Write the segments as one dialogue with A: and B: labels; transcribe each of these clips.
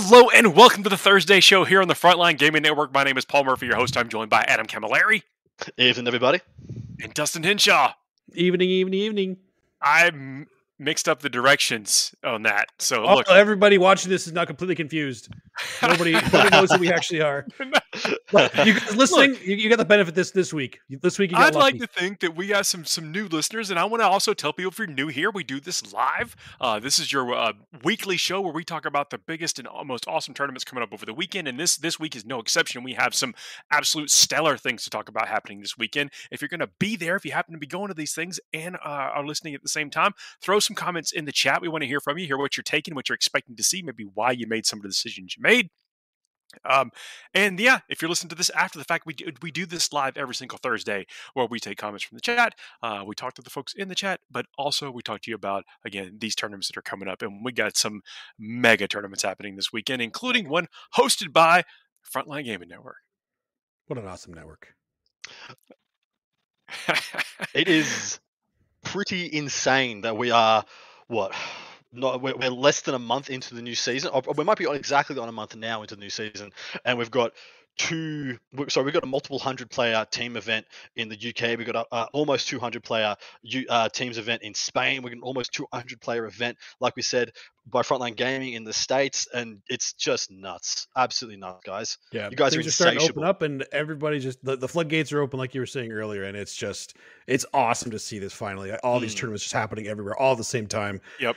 A: Hello and welcome to the Thursday show here on the Frontline Gaming Network. My name is Paul Murphy, your host. I'm joined by Adam Camilleri
B: Evening, everybody.
A: and Dustin Hinshaw.
C: Evening, evening, evening.
A: I mixed up the directions on that. So
C: Oh,
A: look,
C: everybody watching this is not completely confused. Nobody, nobody knows who we actually are. You guys listening, you, you got the benefit this this week. This week
A: I'd like to think that we got some some new listeners, and I want to also tell people if you're new here, we do this live. Uh, this is your uh, weekly show where we talk about the biggest and most awesome tournaments coming up over the weekend, and this this week is no exception. We have some absolute stellar things to talk about happening this weekend. If you're going to be there, if you happen to be going to these things and uh, are listening at the same time, throw some comments in the chat. We want to hear from you, hear what you're taking, what you're expecting to see, maybe why you made some of the decisions you made. Um, and yeah, if you're listening to this after the fact, we do, we do this live every single Thursday where we take comments from the chat. Uh, we talk to the folks in the chat, but also we talk to you about again these tournaments that are coming up, and we got some mega tournaments happening this weekend, including one hosted by Frontline Gaming Network.
C: What an awesome network.
B: It is pretty insane that we are what not we're, we're less than a month into the new season. Or we might be on exactly on a month now into the new season, and we've got two. Sorry, we've got a multiple hundred player team event in the UK. We've got a, uh, almost 200 player uh, teams event in Spain. We've got an almost 200 player event, like we said, by Frontline Gaming in the States, and it's just nuts, absolutely nuts, guys.
C: Yeah,
B: You guys are
C: things starting to open up, and everybody just the, the floodgates are open, like you were saying earlier, and it's just it's awesome to see this finally. All these
B: Mm.
C: tournaments just happening everywhere, all at the same time.
A: Yep.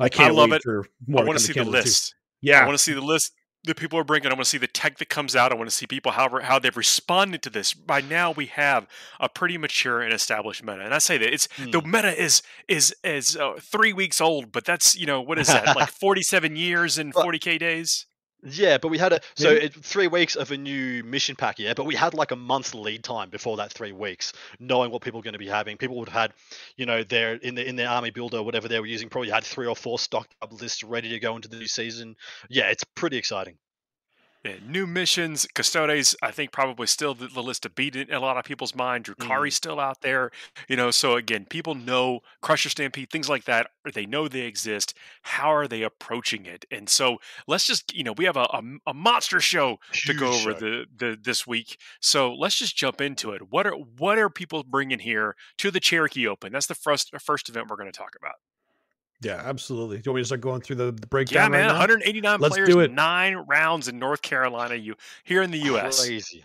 C: I can't I
A: love
C: wait
A: it.
C: for
A: I want to see the
C: list. too.
A: list. I want to see the list that people are bringing. I want to see the tech that comes out. I want to see people how how they've responded to this. By now, we have a pretty mature and established meta, and I say that it's the meta is is is uh, three weeks old, but that's you know what is that like forty seven years and forty k days.
B: Yeah, but we had a so it, three weeks of a new mission pack, yeah. But we had like a month's lead time before that three weeks, knowing what people were going to be having. People would have had, you know, their in the in their army builder, whatever they were using, probably had three or four stocked up lists ready to go into the new season. Yeah, it's pretty exciting.
A: Yeah, new missions, Custodes, I think probably still the, the list to beat in a lot of people's mind. Drukhari's mm. still out there, you know. So again, people know Crusher Stampede, things like that. They know they exist. How are they approaching it? And so let's just, you know, we have a, a, a monster show to go over the, the this week. So let's just jump into it. What are what are people bringing here to the Cherokee Open? That's the first first event we're going to talk about.
C: Yeah, absolutely. Do you want me to start going through the, the
A: Yeah,
C: breakdown?
A: man,
C: right now?
A: 189
C: Let's
A: players,
C: do it.
A: nine rounds in North Carolina. You here in the U.S.
B: Crazy.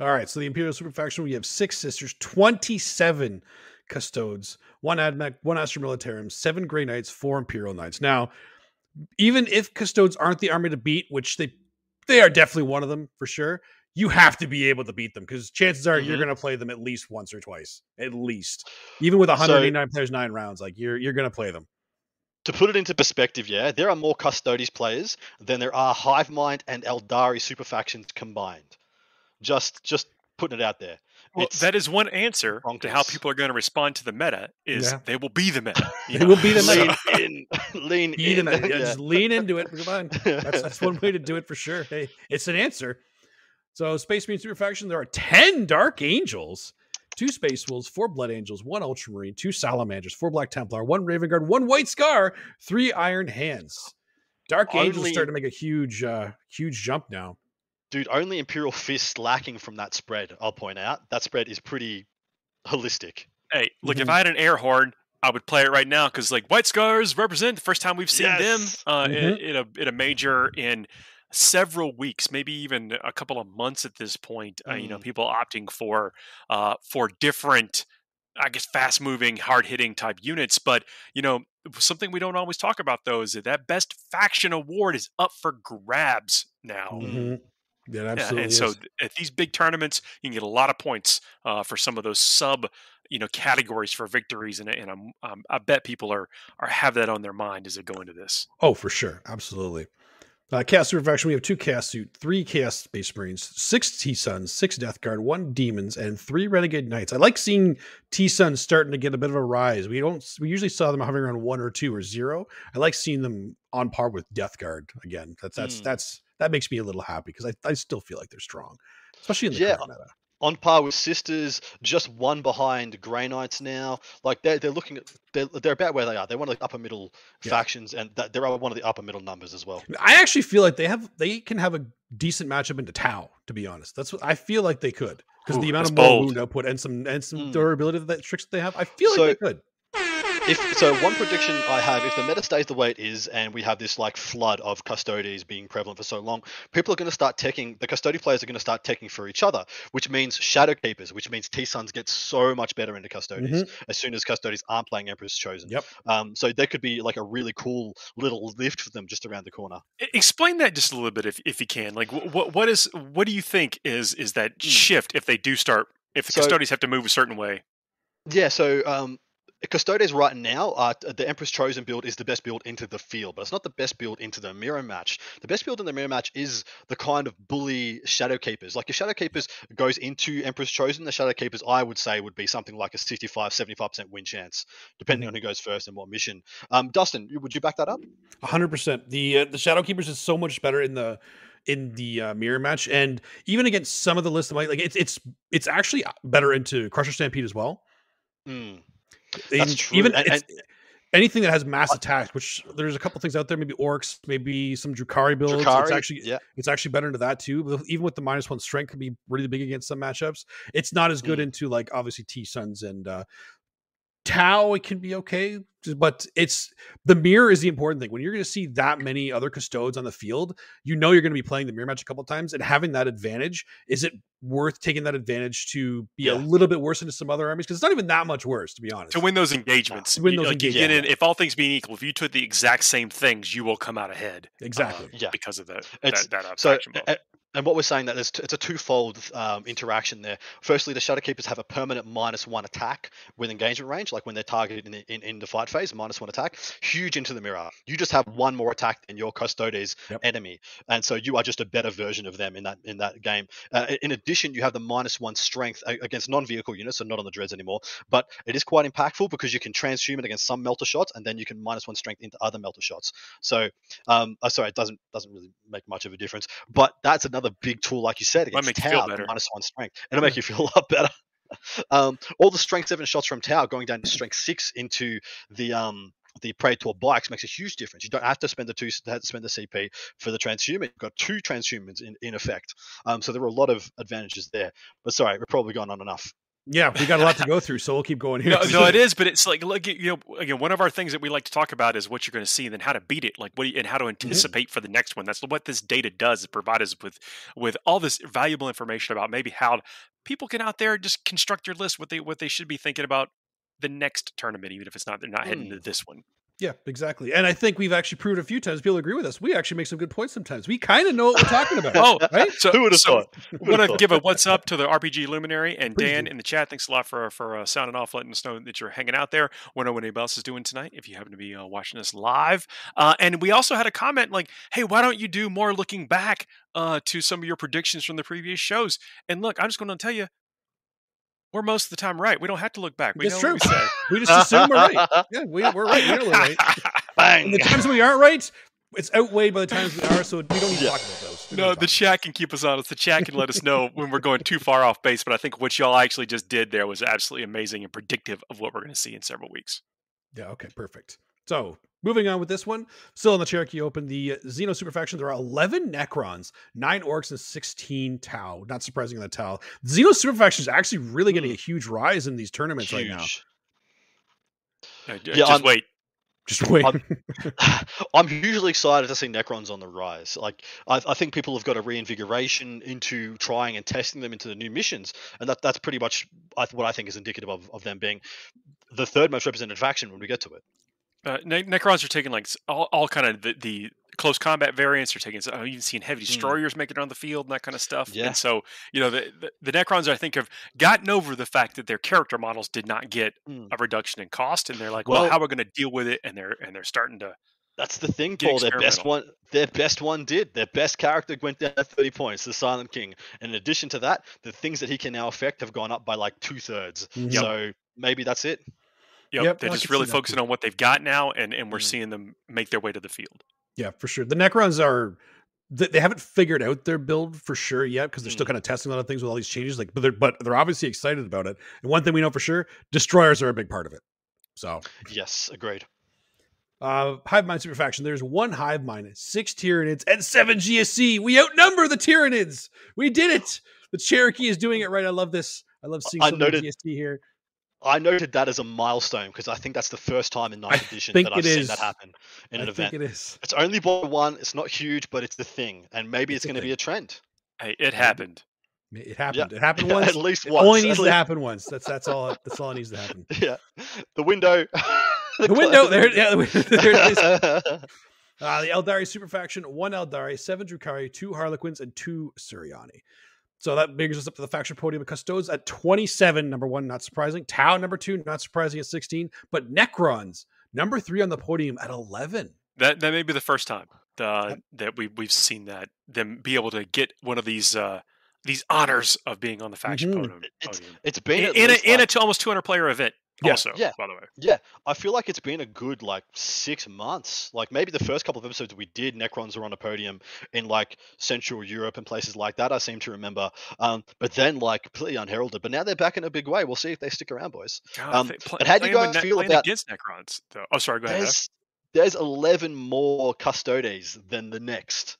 C: All right, so the Imperial Super Faction, we have six sisters, 27 custodes, one admech, one Astra Militarum, seven Grey Knights, four Imperial Knights. Now, even if custodes aren't the army to beat, which they they are definitely one of them for sure, you have to be able to beat them because chances are you're
B: Mhm.
C: going to play them at least once or twice, at least. Even with 189 players, nine rounds, like you're you're going to play them.
B: To put it into perspective, yeah, there are more Custodes players than there are Hive Mind and Aeldari super factions combined. Just just putting it out there.
A: Well, that is one answer to how people are going to respond to the meta. Is
C: Yeah.
A: they will be the meta.
C: They
A: know?
C: will be the
A: So-
C: meta.
B: lean in, lean
C: Beat
B: in.
C: yeah,
B: yeah.
C: just lean into it. Come on. That's, that's one way to do it for sure. Hey, it's an answer. So, Space Marine Super Faction, there are 10 Dark Angels, two Space Wolves, four Blood Angels, one Ultramarine, two Salamanders, four Black Templar, one Raven Guard, one White Scar, three Iron Hands. Dark Angels
B: Only-
C: starting to make a huge, uh, huge jump now.
B: Dude, only Imperial Fist lacking from that spread, I'll point out. That spread is pretty holistic.
A: hey, look, if
C: Mhm.
A: I had an air horn, I would play it right now because like White Scars represent the first time we've seen
B: Yes.
A: them uh, in,
C: Mhm.
A: in a in a major in several weeks, maybe even a couple of months at this point. Uh, you know,
B: Mm.
A: people opting for uh, for different. I guess fast moving, hard hitting type units, but you know something we don't always talk about though is that that best faction award is up for grabs now.
C: Mhm. Yeah, it
A: Yeah,
C: absolutely.
A: and so
C: is.
A: th- at these big tournaments, you can get a lot of points uh, for some of those sub, you know, categories for victories, and, and I'm, um, I bet people are are have that on their mind as they go into this.
C: Oh, for sure. Absolutely. Uh, Chaos Super Faction, we have two Chaos Suit, three Chaos Space Marines, six T Suns, six Death Guard, one Demons, and three Renegade Knights. I like seeing T Suns starting to get a bit of a rise. We don't, we usually saw them hovering around one or two or zero. I like seeing them on par with Death Guard again. That's, that's,
B: Hmm.
C: that's, that makes me a little happy because I, I still feel like they're strong, especially in the
B: Yeah.
C: meta.
B: On par with Sisters, just one behind Grey Knights now. Like they're they're looking at they're, they're about where they are. They're one of the upper middle
C: Yeah.
B: factions, and that, they're one of the upper middle numbers as well.
C: I actually feel like they have they can have a decent matchup into Tau. To be honest, that's what I feel like they could because the amount of more
A: bold.
C: wound output and some and some
B: Mm.
C: durability that, that tricks that they have. I feel
B: So-
C: like they could.
B: If so, one prediction I have: if the meta stays the way it is, and we have this like flood of Custodes being prevalent for so long, people are going to start taking the custody players are going to start taking for each other, which means shadow keepers, which means T Suns get so much better into Custodes as soon as Custodes aren't playing Emperor's Chosen.
C: Yep.
B: Um, so there could be like a really cool little lift for them just around the corner.
A: Explain that just a little bit, if if you can. Like, what what is what do you think is is that shift if they do start if the
B: So-
A: custodians have to move a certain way?
B: Yeah, so um, Custodes right now, uh, the Emperor's Chosen build is the best build into the field, but it's not the best build into the mirror match. The best build in the mirror match is the kind of bully Shadow Keepers. Like if Shadow Keepers goes into Emperor's Chosen, the Shadow Keepers I would say would be something like a 65, 75% win chance, depending on who goes first and what mission. Um, Dustin, would you back that up?
C: hundred percent. The uh, the Shadow Keepers is so much better in the in the uh, mirror match, and even against some of the lists, like like, it's it's it's actually better into Crusher Stampede as well.
B: Mm.
C: And
B: That's true,
C: Even
B: and-
C: it's, anything that has mass attack, which there's a couple things out there, maybe orks, maybe some Drukhari builds. it's actually
B: yeah.
C: it's actually better into that too. But Even with the minus one strength, can be really big against some matchups. It's not as good
B: Mm.
C: into like obviously T Suns and uh Tau. It can be okay, but it's the mirror is the important thing. When you're going to see that many other custodes on the field, you know you're going to be playing the mirror match a couple times, and having that advantage is it worth taking that advantage to be a little bit worse into some other armies because it's not even that much worse to be honest.
A: To win those engagements,
C: To win those
A: like,
C: engagements.
A: in, if all things being equal, if you took the exact same things, you will come out ahead. uh,
C: Exactly.
B: Yeah.
A: because of the
B: It's-
A: that, that uh,
B: So,
A: faction
B: and what we're saying that there's t- it's a twofold um, interaction there. Firstly, the Shadow Keepers have a permanent minus one attack with engagement range, like when they're targeted in the, in, in the fight phase, minus one attack. Huge into the mirror. You just have one more attack than your Custodes
C: Yep.
B: enemy, and so you are just a better version of them in that in that game. Uh, in addition, you have the minus one strength against non-vehicle units, so not on the dreads anymore. But it is quite impactful because you can transhuman against some melta shots, and then you can minus one strength into other melta shots. So um, oh, sorry, it doesn't doesn't really make much of a difference. But that's another big tool, like you said, against
A: make you feel
B: Tau, minus one strength. It'll make you feel a lot better. um, all the strength seven shots from Tau going down to strength six into the um the Praetor bikes makes a huge difference. You don't have to spend the two have to spend the CP for the transhuman. You've got two transhumans in, in effect. Um, so there are a lot of advantages there. But sorry, we're probably gone on enough.
C: Yeah, we got a lot to go through, so we'll keep going here.
A: No, no, it is, but it's like look, you know, again, one of our things that we like to talk about is what you're going to see, and then how to beat it, like what you, and how to anticipate for the next one. That's what this data does: is provide us with with all this valuable information about maybe how people can out there just construct your list, what they what they should be thinking about the next tournament, even if it's not they're not heading to mm. this one.
C: Yeah, exactly. And I think we've actually proved a few times. People agree with us. We actually make some good points sometimes. We kind of know what we're talking about.
A: Oh,
C: right?
A: So,
B: Who would have
A: so
B: thought? Who
A: I
B: would've
A: want to give a what's up to the RPG Luminary and
C: Please
A: Dan
C: do.
A: in the chat. Thanks a lot for for uh, sounding off, letting us know that you're hanging out there. Want to know what anybody else is doing tonight if you happen to be uh, watching us live. Uh, and we also had a comment like, "Hey, why don't you do more looking back uh, to some of your predictions from the previous shows?" And look, I'm just going to tell you, we're most of the time right. We don't have to look back. We
C: That's
A: know what we.
C: We just assume we're right. Yeah, we, we're right. We're right.
B: Bang!
C: And the times when we aren't right, it's outweighed by the times we are, so we don't need to
B: Yeah.
C: talk about those. We
A: No, the chat can keep us honest. The chat can let us know when we're going too far off base. But I think what y'all actually just did there was absolutely amazing and predictive of what we're going to see in several weeks.
C: Yeah, okay, perfect. So moving on with this one, still in the Cherokee Open, the uh, Xeno Super Faction. There are 11 Necrons, 9 Orks, and 16 Tau. Not surprising that Tau. Xeno Super Faction is actually really getting a huge rise in these tournaments right now.
B: Huge. Yeah,
A: just
B: I'm-
A: wait.
C: Just wait.
B: I'm- I'm hugely excited to see Necrons on the rise. Like, I, I think people have got a reinvigoration into trying and testing them into the new missions, and that that's pretty much what I think is indicative of, of them being the third most represented faction when we get to it.
A: Uh, ne- Necrons are taking like all, all kind of the, the close combat variants. They're taking. I've even seen heavy destroyers making it on the field and that kind of stuff.
B: Yeah.
A: And so you know the, the the Necrons I think have gotten over the fact that their character models did not get
B: Mm.
A: a reduction in cost, and they're like, well,
B: Well-
A: how are we going to deal with it? And they're and they're starting to.
B: That's the thing, Paul. Their best one, their best one did. Their best character went down 30 points, the Silent King. And in addition to that, the things that he can now affect have gone up by like two thirds. So maybe that's it.
A: Yep,
C: Yep,
A: they're
C: I
A: just really focusing on what they've got now, and, and we're
B: Mm.
A: seeing them make their way to the field.
C: Yeah, for sure. The Necrons are th- they haven't figured out their build for sure yet because they're still
B: Mm.
C: kind of testing a lot of things with all these changes. Like, but they're but they're obviously excited about it. And one thing we know for sure, destroyers are a big part of it. So,
B: Yes, agreed.
C: uh, hive mind super faction. There's one hive mind, six Tyranids, and seven GSC. We outnumber the Tyranids. We did it. The Cherokee is doing it right. I love this. I love seeing
B: I
C: some of the
B: noted-
C: GSC here.
B: I noted that as a milestone because I think that's the first time in ninth edition that I've
C: it
B: seen
C: is.
B: that happen in
C: I
B: an
C: think
B: event.
C: it is.
B: It's only by one. It's not huge, but it's the thing, and maybe
C: It's
B: it's, going to be a trend.
A: Hey, it happened.
C: It happened. It happened once.
B: at least
C: It
B: once.
C: only
B: at
C: needs to happen once. That's that's all. That's all it needs to happen.
B: Yeah, the window.
C: The window there.
B: closed.
C: Yeah, the window, there it is. Uh, the Aeldari super faction, one Aeldari, seven Drukhari, two Harlequins, and two Suriani. So that brings us up to the faction podium of Custodes at 27, number one, not surprising. Tau, number two, not surprising at 16. But Necrons, number three on the podium at 11.
A: That that may be the first time uh, that we we've seen that them be able to get one of these uh, these honors of being on the faction
C: Mhm.
A: podium.
B: It's
A: podium.
B: it's been
A: In, in,
B: least,
A: a, in a almost 200 player event.
C: Yeah,
A: Also,
B: yeah.
A: by the way.
B: Yeah, I feel like it's been a good like six months. Like maybe the first couple of episodes we did, Necrons were on a podium in like Central Europe and places like that. I seem to remember. Um, but then like completely unheralded. But now they're back in a big way. We'll see if they stick around, boys.
A: God,
B: Um,
A: play-
B: but how do you guys feel about-
A: against Necrons? Though. Oh, sorry. Go ahead.
B: There's there's eleven more custodes than the next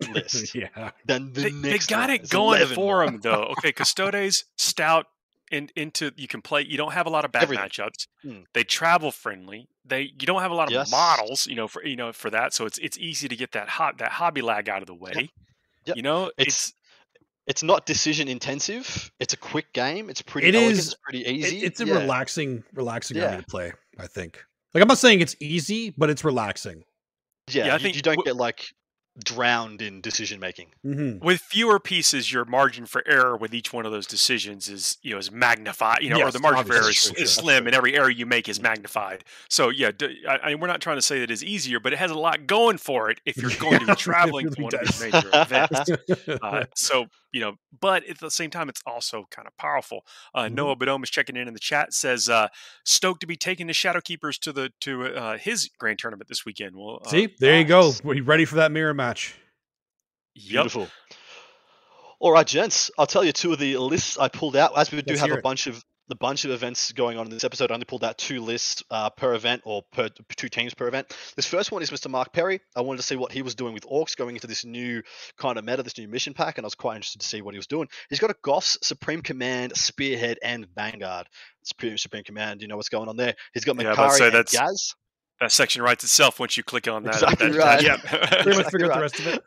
B: list.
C: yeah.
B: Than the
A: They, they got it going
B: 11
A: for them though. Okay, Custodes, stout, in, into you can play. You don't have a lot of bad
B: Everything.
A: matchups.
B: Hmm.
A: They travel friendly. They you don't have a lot of
B: Yes.
A: models. You know for you know for that. So it's it's easy to get that hot that hobby lag out of the way.
B: Yep.
A: You know
B: It's
A: it's
B: it's not decision intensive. It's a quick game. It's pretty
C: It
B: elegant.
C: is-
B: It's pretty
C: It-
B: easy.
C: it's a
B: yeah.
C: relaxing, relaxing
B: Yeah.
C: army to play, I think. Like, I'm not saying it's easy, but it's relaxing.
B: Yeah,
A: Yeah, I
B: you,
A: think
B: you don't
A: w-
B: get like drowned in decision making.
C: hmm
A: with fewer pieces, your margin for error with each one of those decisions is you know is magnified. You know, or the margin for error is,
C: sure,
A: is slim, and every error you make is magnified. So yeah, d- I, I- we're not trying to say that it's easier, but it has a lot going for it if you're going to be traveling
C: it
A: to
C: really
A: one of these major events. Uh, so you know, but at the same time, it's also kind of powerful. Uh,
C: Mhm.
A: Noah Bodome is checking in in the chat. Says uh, stoked to be taking the Shadow Keepers to the to uh, his grand tournament this weekend. Well, uh,
C: See, there you go.
B: nice.
C: We're ready for that mirror match.
A: Yep.
B: Beautiful. All right, gents. I'll tell you two of the lists I pulled out. As we do
C: Let's
B: have
C: hear
B: a
C: it.
B: bunch of the bunch of events going on in this episode, I only pulled out two lists uh, per event or per two teams per event. This first one is Mr. Mark Perry. I wanted to see what he was doing with Orks going into this new kind of meta, this new mission pack, and I was quite interested to see what he was doing. He's got a Goss, Supreme Command, Spearhead, and Vanguard. Supreme Supreme Command, you know what's going on there. He's got
A: Yeah, I was about to
B: Makari
A: say,
B: and
A: that's-
B: Ghaz.
A: That section writes itself once you click on that.
B: Exactly
A: that-
B: right.
A: Yep.
C: Pretty much
B: Exactly
C: figure out
B: right.
C: the rest of it.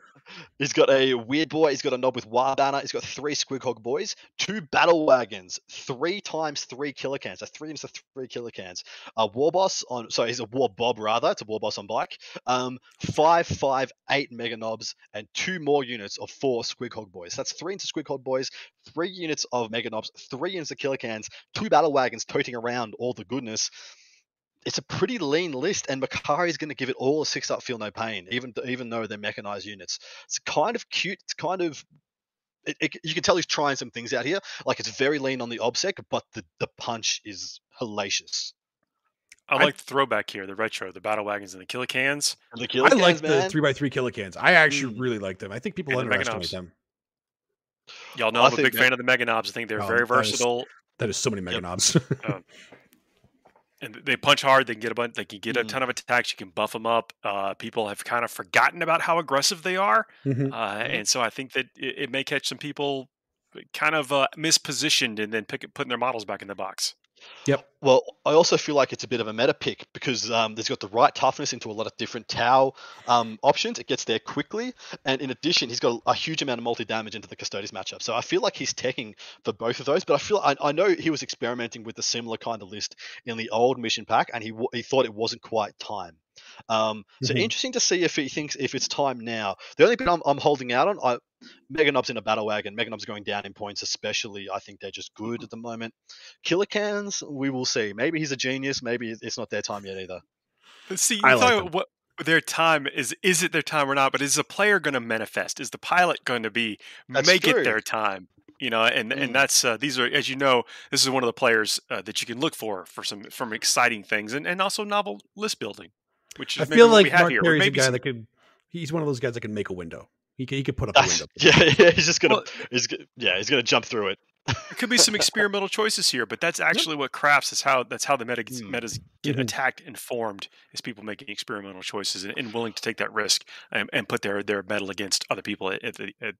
B: He's got a weirdboy. He's got a knob with War Banner. He's got three Squighog boys, two battle wagons, three times three killa kans. So three into three killa kans. A war boss on. Sorry, he's a war bob rather. It's a war boss on bike. Um, five, five, eight mega knobs, and two more units of four Squighog boys. That's three into Squighog boys, three units of mega knobs, three units of killa kans, two battle wagons toting around all the goodness. It's a pretty lean list, and Makari is going to give it all a six up feel no pain, even even though they're mechanized units. It's kind of cute. It's kind of it, it, you can tell he's trying some things out here. Like it's very lean on the obsec, but the, the punch is hellacious.
A: I
C: I-
A: like the throwback here, the retro, the battle wagons and the killa kans.
B: And the
C: I
B: kill
C: like
B: cans,
C: the three x three killa kans. I actually
B: Mm.
C: really like them. I think people
A: And
C: underestimate
A: Knobs.
C: them.
A: Y'all know
B: I
A: I'm a big
B: that-
A: fan of the Mega Knobs. I think they're
C: Oh,
A: very versatile
C: That is so many mega
B: Yep.
C: knobs.
A: and they punch hard. They can get a bunch. They can get a
B: Mhm.
A: ton of attacks. You can buff them up. Uh, people have kind of forgotten about how aggressive they are,
C: Mhm.
A: uh,
B: Mm-hmm.
A: and so I think that it, it may catch some people kind of uh, mispositioned and then pick, putting their models back in the box.
B: Well, I also feel like it's a bit of a meta pick because um, there's got the right toughness into a lot of different Tau um, options. It gets there quickly, and in addition, he's got a huge amount of multi damage into the Custodes matchup. So I feel like he's teching for both of those. But I feel I, I know he was experimenting with a similar kind of list in the old mission pack, and he he thought it wasn't quite time. Um, so
C: Mhm.
B: interesting to see if he thinks if it's time now. The only bit I'm, I'm holding out on, I, Mega Knobs in a battle wagon. Mega Knobs going down in points, especially. I think they're just good at the moment. Killa Kans, we will see. Maybe he's a genius. Maybe it's not their time yet either.
A: See, you
C: I like
A: thought
C: them.
A: what their time is. Is it their time or not? But is the player going to manifest? Is the pilot going to be
B: That's
A: make
B: true.
A: it their time? You know, and
B: Mm.
A: and that's uh, these are as you know, this is one of the players uh, that you can look for for some from exciting things and, and also novel list building, which is
C: I
A: maybe
C: feel like Mark
A: here. or
C: Perry's a guy
A: some-
C: that could. He's one of those guys that can make a window. He could, he could put up the
B: That's,
C: window.
B: yeah, yeah, he's just gonna,
A: Well-
B: he's, yeah, he's gonna jump through it.
A: There could be some experimental choices here, but that's actually what crafts is how that's how the meta gets,
B: Hmm.
A: metas get
C: Mhm.
A: attacked and formed is people making experimental choices and, and willing to take that risk and, and put their their metal against other people at, at, the, at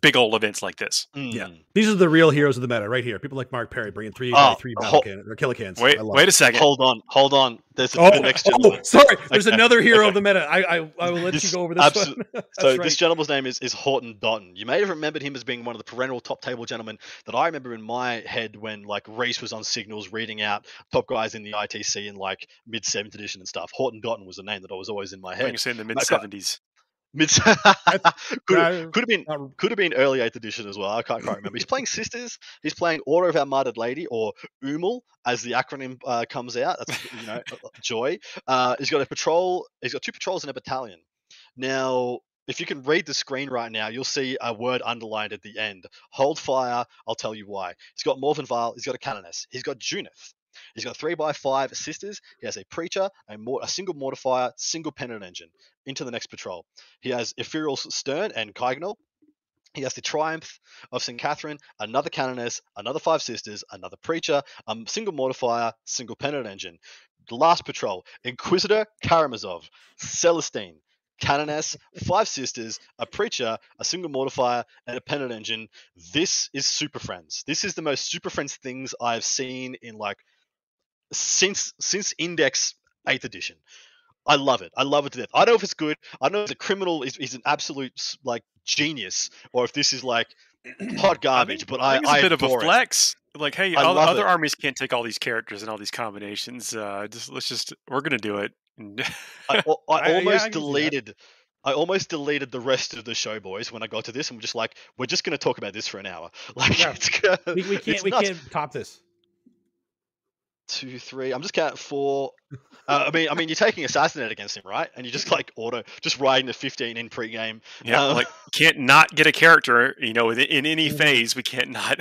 A: big old events like this.
C: Yeah.
B: Mm.
C: These are the real heroes of the meta right here. People like Mark Perry bringing three
B: Oh,
C: three
B: ho-
C: battle can or killa kans.
A: Wait,
C: I
A: wait a second.
B: Hold on, hold on. There's the,
C: Oh,
B: the next
C: oh, sorry. There's
B: Okay,
C: another hero
B: okay.
C: of the meta. I, I I will let
B: This-
C: you go over this
B: abso-
C: one.
B: So
C: right.
B: this gentleman's name is, is Horton Dotton. You may have remembered him as being one of the perennial top table gentlemen that I remember in my head when like Reece was on signals reading out top guys in the ITC in like mid seventh edition and stuff. Horton Dotton was the name that I was always in my
A: I think
B: head.
A: you say in the mid seventies.
B: Mid could have, could have been
C: not-
B: could have been early eighth edition as well. I can't, can't remember. He's playing Sisters. He's playing Order of Our Martyred Lady, or UML, as the acronym uh, comes out. That's you know joy. Uh, he's got a patrol. He's got two patrols and a battalion. Now, if you can read the screen right now, you'll see a word underlined at the end. Hold fire. I'll tell you why. He's got Morvenn Vahl. He's got a Canoness. He's got Junith. He's got three by five sisters. He has a preacher, a, a single mortifier, single penitent engine. Into the next patrol. He has Ethereal Stern and Kygnal. He has the Triumph of St. Katherine, another Canoness, another Five Sisters, another Preacher, a single Mortifier, single Penitent Engine. The last patrol Inquisitor Karamazov, Celestine, Canoness, Five Sisters, a Preacher, a single Mortifier, and a Penitent Engine. This is Super Friends. This is the most Super Friends things I've seen in like since since Index 8th edition. I love it. I love it to death. I don't know if it's good. I don't know if the criminal is, is an absolute like genius, or if this is like hot garbage. but I,
A: think it's a
B: I
A: bit of a
B: adore it.
A: flex. Like, hey,
B: I
A: other,
B: it.
A: armies can't take all these characters and all these combinations. Uh, just let's just we're gonna do it.
B: I, I
C: I- yeah, I
B: almost
C: can see that.
B: deleted. I almost deleted the rest of the show, boys, when I got to this, and we're just like, we're just going to talk about this for an hour. Like,
C: Yeah.
B: it's, go-
C: we, we can't we
B: nuts.
C: can't top this.
B: Two, three. I'm just counting four. Uh, I mean, I mean, you're taking assassinate against him, right? And you just like auto, just riding the 15 in pregame.
A: yeah,
B: Uh,
A: like can't not get a character. You know, in, any phase, we can't not.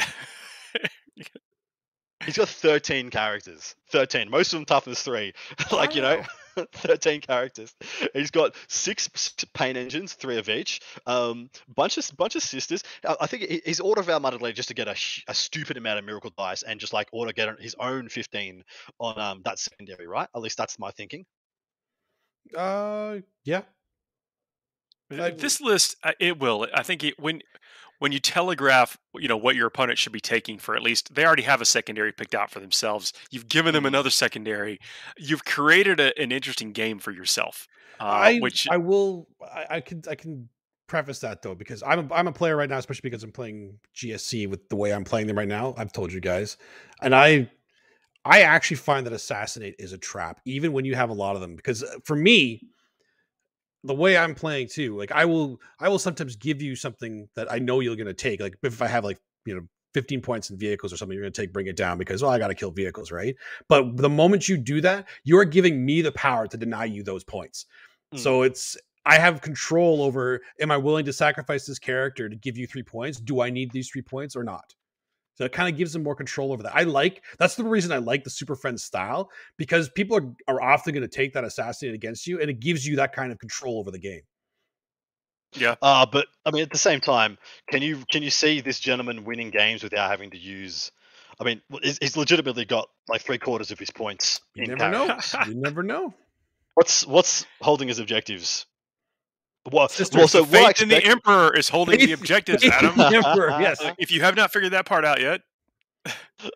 B: He's got 13 characters. 13. Most of them toughness three. like, you know, 13 characters. He's got six s- paint engines, three of each. Um, bunch of bunch of sisters. I I think he- he's auto Val Mutterley just to get a, a stupid amount of miracle dice and just like order get his own 15 on um that secondary, right? At least that's my thinking.
C: Uh, yeah. I-
A: this list, uh, it will. I think it, when when you telegraph, you know what your opponent should be taking for at least they already have a secondary picked out for themselves. You've given them
B: Mhm.
A: another secondary. You've created a, an interesting game for yourself. Uh,
C: I
A: which
C: I will I, I can I can preface that though because I'm a, I'm a player right now, especially because I'm playing GSC with the way I'm playing them right now. I've told you guys, and I I actually find that assassinate is a trap, even when you have a lot of them. Because uh, for me, the way I'm playing too, like I will I will sometimes give you something that I know you're going to take. Like if I have like you know 15 points in vehicles or something, you're going to take bring it down because well I got to kill vehicles, right? But the moment you do that, you are giving me the power to deny you those points.
B: Mm.
C: So it's I have control over am I willing to sacrifice this character to give you three points? Do I need these three points or not? So it kind of gives them more control over that. I like that's the reason I like the Super Friends style because people are, are often going to take that assassinate against you, and it gives you that kind of control over the game.
A: yeah,
B: Uh, but I mean, at the same time, can you can you see this gentleman winning games without having to use? I mean, he's, he's legitimately got like three quarters of his points.
C: You
B: in
C: never know. you never know.
B: What's what's holding his objectives? Well,
C: Sisters,
B: well so
A: faith
B: I
A: in the emperor is holding the objectives,
C: faith
A: Adam.
C: the Emperor, yes.
A: Uh, if you have not figured that part out yet,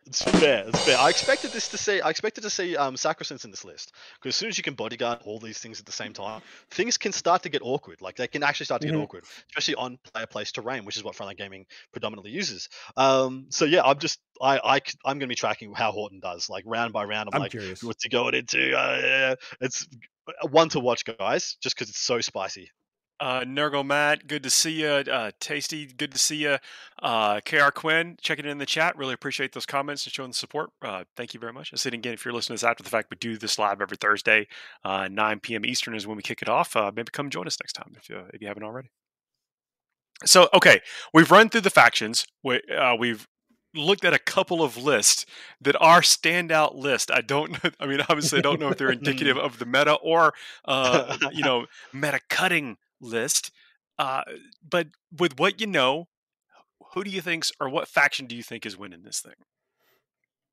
B: It's fair. It's fair. I expected this to see. I expected to see um, Sacresants in this list because as soon as you can bodyguard all these things at the same time, things can start to get awkward. Like they can actually start to get
C: Mhm.
B: awkward, especially on player place terrain, which is what Frontline Gaming predominantly uses. Um, so yeah, I'm just I, I I'm going to be tracking how Horton does, like round by round. I'm,
C: I'm
B: like,
C: curious.
B: what's he going into? Uh, yeah. It's one to watch, guys, just because it's so spicy.
A: Uh, Nergal Matt, good to see you. Uh, Tasty, good to see you. Uh, KR Quinn, checking in in the chat. Really appreciate those comments and showing the support. Uh, thank you very much. I said again, if you're listening to this after the fact, we do this live every Thursday, uh, 9 p.m. Eastern is when we kick it off. Uh, maybe come join us next time if you, if you haven't already. So, okay, we've run through the factions. We, uh, we've looked at a couple of lists that are standout list. I don't know. I mean, obviously, I don't know if they're indicative of the meta or, uh, you know, meta cutting list. Uh, but with what you know, who do you think's or what faction do you think is winning this thing?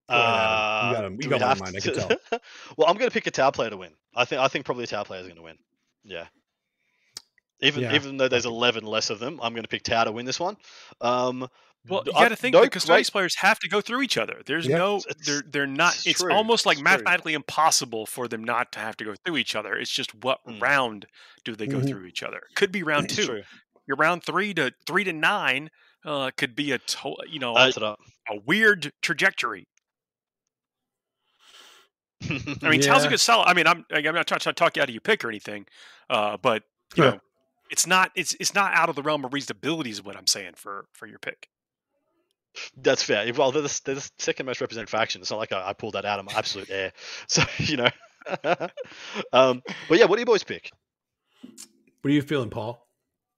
B: Uh,
C: You got him. You got one in mind, I can
B: to- well, I'm going to pick a Tau player to win. I think I think probably a Tau player is going to win. Yeah. Even
C: Yeah,
B: even though there's 11 less of them, I'm going to pick Tau to win this one. Um,
A: Well, you got to think
B: no
A: the Custodes
B: great-
A: players have to go through each other. There's
C: Yeah.
A: no, they're they're not.
B: it's
A: It's almost like
B: it's true.
A: mathematically impossible for them not to have to go through each other. It's just what
B: Mm.
A: round do they go
C: Mhm.
A: through each other? Could be round
B: it's
A: two.
B: true.
A: Your round three to three to nine uh, could be a to- you know
B: it
A: a weird trajectory. I mean, Tau's a
C: Yeah.
A: good solid. I mean, I'm I'm not trying to talk you out of your pick or anything, uh, but you know, it's not it's it's not out of the realm of reasonability is what I'm saying for for your pick.
B: That's fair. Well, they're the, they're the second most represented faction. It's not like I, I pulled that out of my absolute air. So you know. um, but yeah, what do you boys pick?
C: What are you feeling, Paul?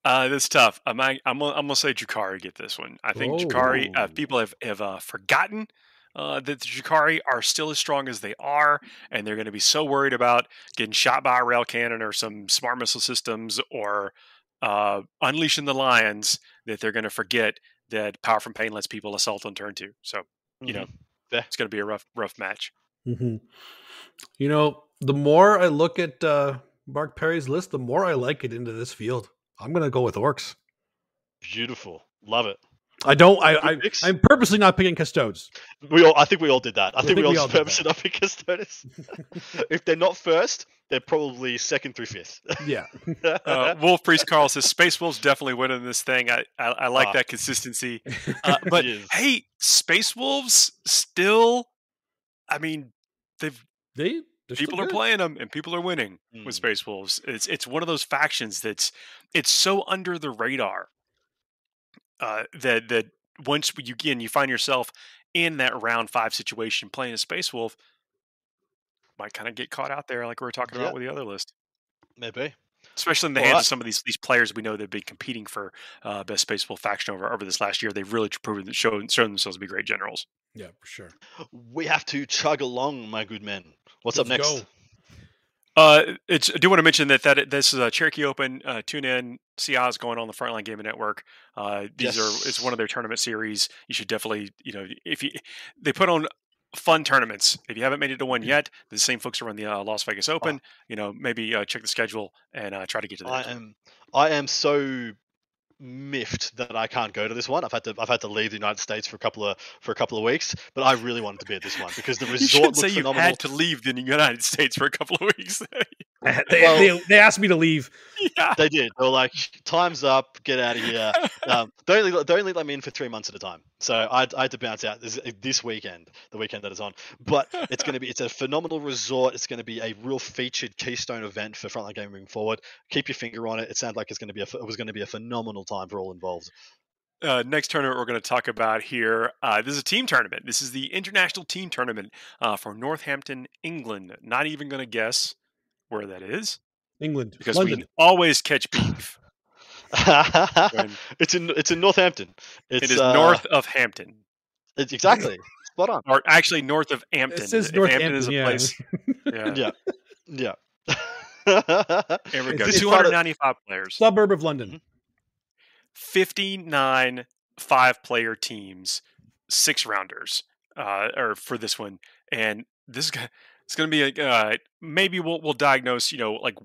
A: Uh, that's tough. I'm I'm gonna, I'm gonna say Jakari get this one. I think Jakari. Uh,
C: Oh.
A: people have have uh, forgotten uh, that the Jakari are still as strong as they are, and they're going to be so worried about getting shot by a rail cannon or some smart missile systems or uh, unleashing the lions that they're going to forget that power from pain lets people assault on turn two. So You know,
B: Mhm.
A: it's going to be a rough rough match.
C: hmm You know, the more I look at uh, Mark Perry's list, the more I like it into this field. I'm going to go with orks.
B: beautiful, love it.
C: I don't. I, I I'm purposely not picking custodes.
B: We all, I think we all did that. I,
C: I
B: think,
C: think
B: we all
C: we
B: just
C: all did
B: purposely not pick Custodes. if they're not first, they're probably second through fifth.
C: Yeah.
A: Uh, Wolf Priest Carl says Space Wolves definitely winning this thing. I I, I like
B: Ah.
A: that consistency. Uh, but
B: Yes.
A: hey, Space Wolves still. I mean, they've
C: they
A: people are playing them and people are winning with
B: Mm.
A: Space Wolves. It's it's one of those factions that's it's so under the radar uh, that that once you again you find yourself in that round five situation playing a Space Wolf, might kind of get caught out there like we were talking
B: Yeah.
A: about with the other list.
B: Maybe.
A: Especially in the hands of some of these these players we know that've been competing for uh, best Space Wolf faction over over this last year. They've really proven shown shown themselves to be great generals.
C: Yeah, for sure.
B: We have to chug along, my good men. What's up
C: Let's
B: next?
C: go.
A: Uh, it's, I do want to mention that that this is a Cherokee Open. Uh, tune in. CI is going on the Frontline Gaming Network. Uh, these are it's one of their tournament series. You should definitely you know if you they put on fun tournaments. If you haven't made it to one yet, the same folks who run the uh, Las Vegas Open. You know maybe uh, check the schedule and uh, try to get to that.
B: I am I am so miffed that I can't go to this one. I've had to I've had to leave the United States for a couple of for a couple of weeks, but I really wanted to be at this one because the
A: You
B: resort
A: should
B: looked
A: say you
B: phenomenal.
A: had to leave the United States for a couple of weeks.
C: they,
B: Well-
C: they, they asked me to leave.
A: yeah.
B: They did. They were like, "Time's up. Get out of here." Um, they only they only let me in for three months at a time, so I, I had to bounce out this, this weekend, the weekend that is on. But it's going to be it's a phenomenal resort. It's going to be a real featured keystone event for Frontline Gaming moving forward. Keep your finger on it. It sounds like it's going to be a, it was going to be a phenomenal time for all involved.
A: uh, next tournament we're going to talk about here. Uh, this is a team tournament. This is the international team tournament uh, for Northampton, England. Not even going to guess where that is
C: England,
A: because
C: London.
A: we always catch beef.
B: it's in it's in Northampton. It's,
A: it is
B: uh,
A: north of Hampton,
B: It's exactly spot on.
A: or actually north of Hampton.
C: It says Northampton.
A: is a
C: yeah.
A: place. Yeah.
B: Yeah. Yeah.
A: There we go. Two hundred ninety-five players.
C: Suburb of London.
A: 59 five player teams, six rounders, uh, or for this one. And this is gonna, it's going to be a, uh, maybe we'll, we'll diagnose, you know, like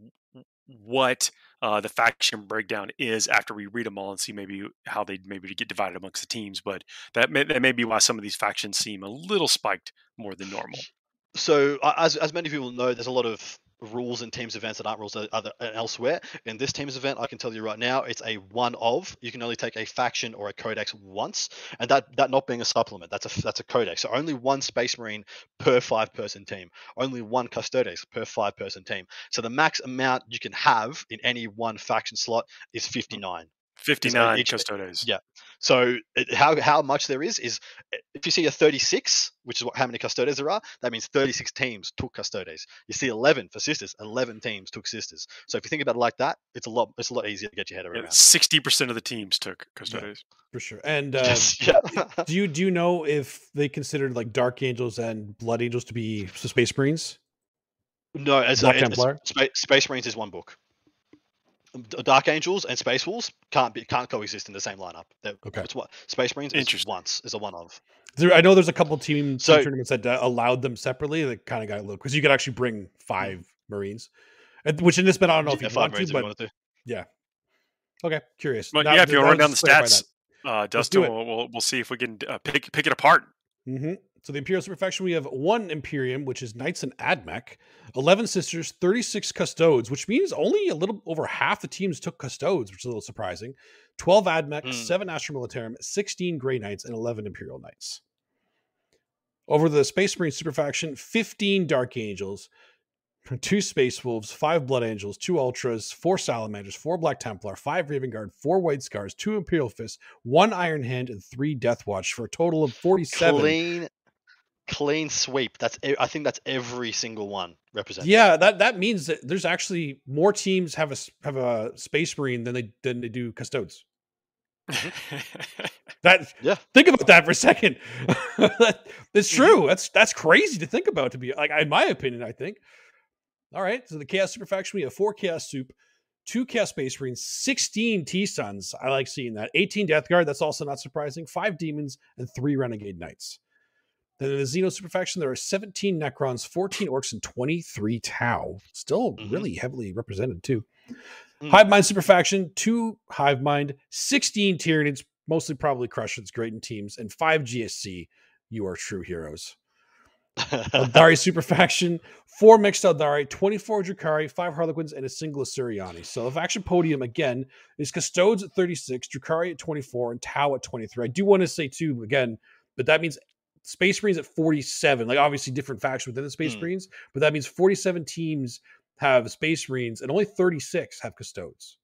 A: what uh, the faction breakdown is after we read them all and see maybe how they maybe get divided amongst the teams. But that may, that may be why some of these factions seem a little spiked more than normal.
B: so as as many people know, there's a lot of rules in teams events that aren't rules other uh, elsewhere. In this teams event, I can tell you right now, it's a one of. You can only take a faction or a codex once, and that that not being a supplement, that's a that's a codex. So only one Space Marine per five person team, only one Custodes per five person team. So the max amount you can have in any one faction slot is 59.
A: 59
B: each-
A: custodes.
B: yeah. So it, how how much there is is if you see a 36, which is what how many custodes there are, that means 36 teams took custodes. You see 11 for sisters, 11 teams took sisters. So if you think about it like that, it's a lot it's a lot easier to get your head around.
A: 60% of the teams took custodes.
C: for sure. And uh,
B: Yes, yeah.
C: do you do you know if they considered like Dark Angels and Blood Angels to be Space Marines?
B: no, as a,
C: Black
B: it's-
C: Templar?
B: Space Marines is one book. D- Dark Angels and Space Wolves can't be can't coexist in the same lineup. They're,
C: Okay.
B: It's what Space Marines is once is a one of.
C: There, I know there's a couple team, team
B: So-
C: tournaments that uh, allowed them separately. That kind of got a little because you could actually bring five Marines, which in this bit I don't know if you
B: five
C: want to,
B: Marines if you
C: but
B: wanted to.
C: okay, curious.
A: But
C: Now,
A: yeah, if you
C: that
A: want to run down the stats, uh, Dustin,
C: it.
A: we'll, we'll we'll see if we can uh, pick pick it apart.
C: hmm So the Imperial Superfaction, we have one Imperium, which is Knights and Admech, eleven Sisters, thirty-six Custodes, which means only a little over half the teams took Custodes, which is a little surprising. Twelve Admech,
B: Hmm.
C: seven Astra Militarum, sixteen Grey Knights, and eleven Imperial Knights. Over the Space Marine Superfaction, fifteen Dark Angels, two Space Wolves, five Blood Angels, two Ultras, four Salamanders, four Black Templar, five Raven Guard, four White Scars, two Imperial Fists, one Iron Hand, and three Death Watch for a total of forty-seven.
B: Clean, clean sweep. That's I think that's every single one represented.
C: Yeah, that that means that there's actually more teams have a have a Space Marine than they than they do Custodes. That
B: Yeah.
C: think about that for a second. That- that's mm-hmm. true. That's that's crazy to think about. To be like, in my opinion, I think. All right, so the Chaos Super Faction, we have four Chaos Soup, two Chaos Space Marines, sixteen T Suns. I like seeing that. Eighteen Death Guard. That's also not surprising. Five Demons and three Renegade Knights. Then in the Xeno Super Faction, there are 17 Necrons, 14 Orks, and 23 Tau. Still
B: Mhm.
C: really heavily represented, too.
B: Mm.
C: Hive Mind Super Faction, two Hive Mind, 16 Tyranids, mostly probably Crushers, great in teams, and five GSC. You are true heroes. Aeldari Super Faction, four mixed Aeldari, 24 Drukhari, five Harlequins, and a single Asuryani. So the faction podium again is Custodes at 36, Drukhari at 24, and Tau at 23. I do want to say too, again, but that means Space Marines at 47. Like obviously different factions within the Space
B: Hmm.
C: Marines, but that means 47 teams have Space Marines and only 36 have Custodes.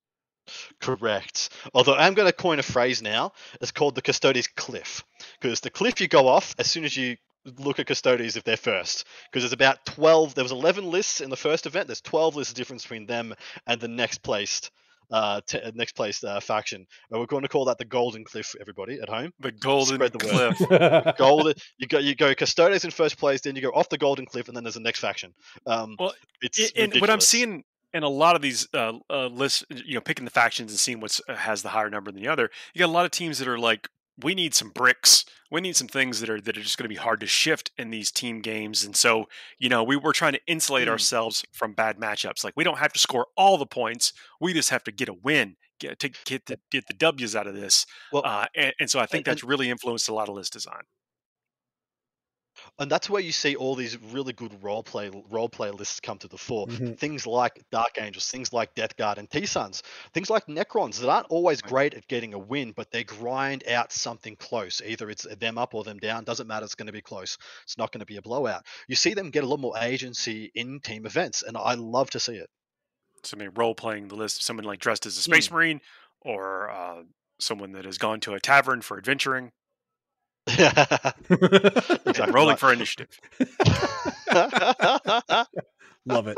B: Correct. Although I'm going to coin a phrase now. It's called the Custodes Cliff. Because the cliff you go off as soon as you look at Custodes if they're first. Because there's about 12, there was 11 lists in the first event. There's 12 lists difference between them and the next placed. Uh, t- next place uh, faction. We're going to call that the Golden Cliff. Everybody at home,
A: the golden
B: Spread the
A: cliff.
B: golden. You go, you go Custodes in first place, then you go off the Golden Cliff, and then there's the next faction. Um,
A: Well,
B: it's
A: and what I'm seeing in a lot of these uh, uh, lists, you know, picking the factions and seeing what has the higher number than the other, you got a lot of teams that are like, we need some bricks. We need some things that are that are just going to be hard to shift in these team games. And so, you know, we were trying to insulate
B: Mm.
A: ourselves from bad matchups. Like we don't have to score all the points. We just have to get a win, get to get the, get the W's out of this.
B: Well,
A: Uh, and, and so I think
B: and-
A: that's really influenced a lot of list design.
B: And that's where you see all these really good role play role play lists come to the fore.
C: Mhm.
B: Things like Dark Angels, things like Death Guard and T Suns, things like Necrons that aren't always great at getting a win, but they grind out something close. Either it's them up or them down. Doesn't matter. It's going to be close. It's not going to be a blowout. You see them get a lot more agency in team events, and I love to see it.
A: So maybe role playing the list of someone like dressed as a space
B: Mm.
A: marine or uh, someone that has gone to a tavern for adventuring
B: exactly
A: and rolling for initiative.
C: Love it.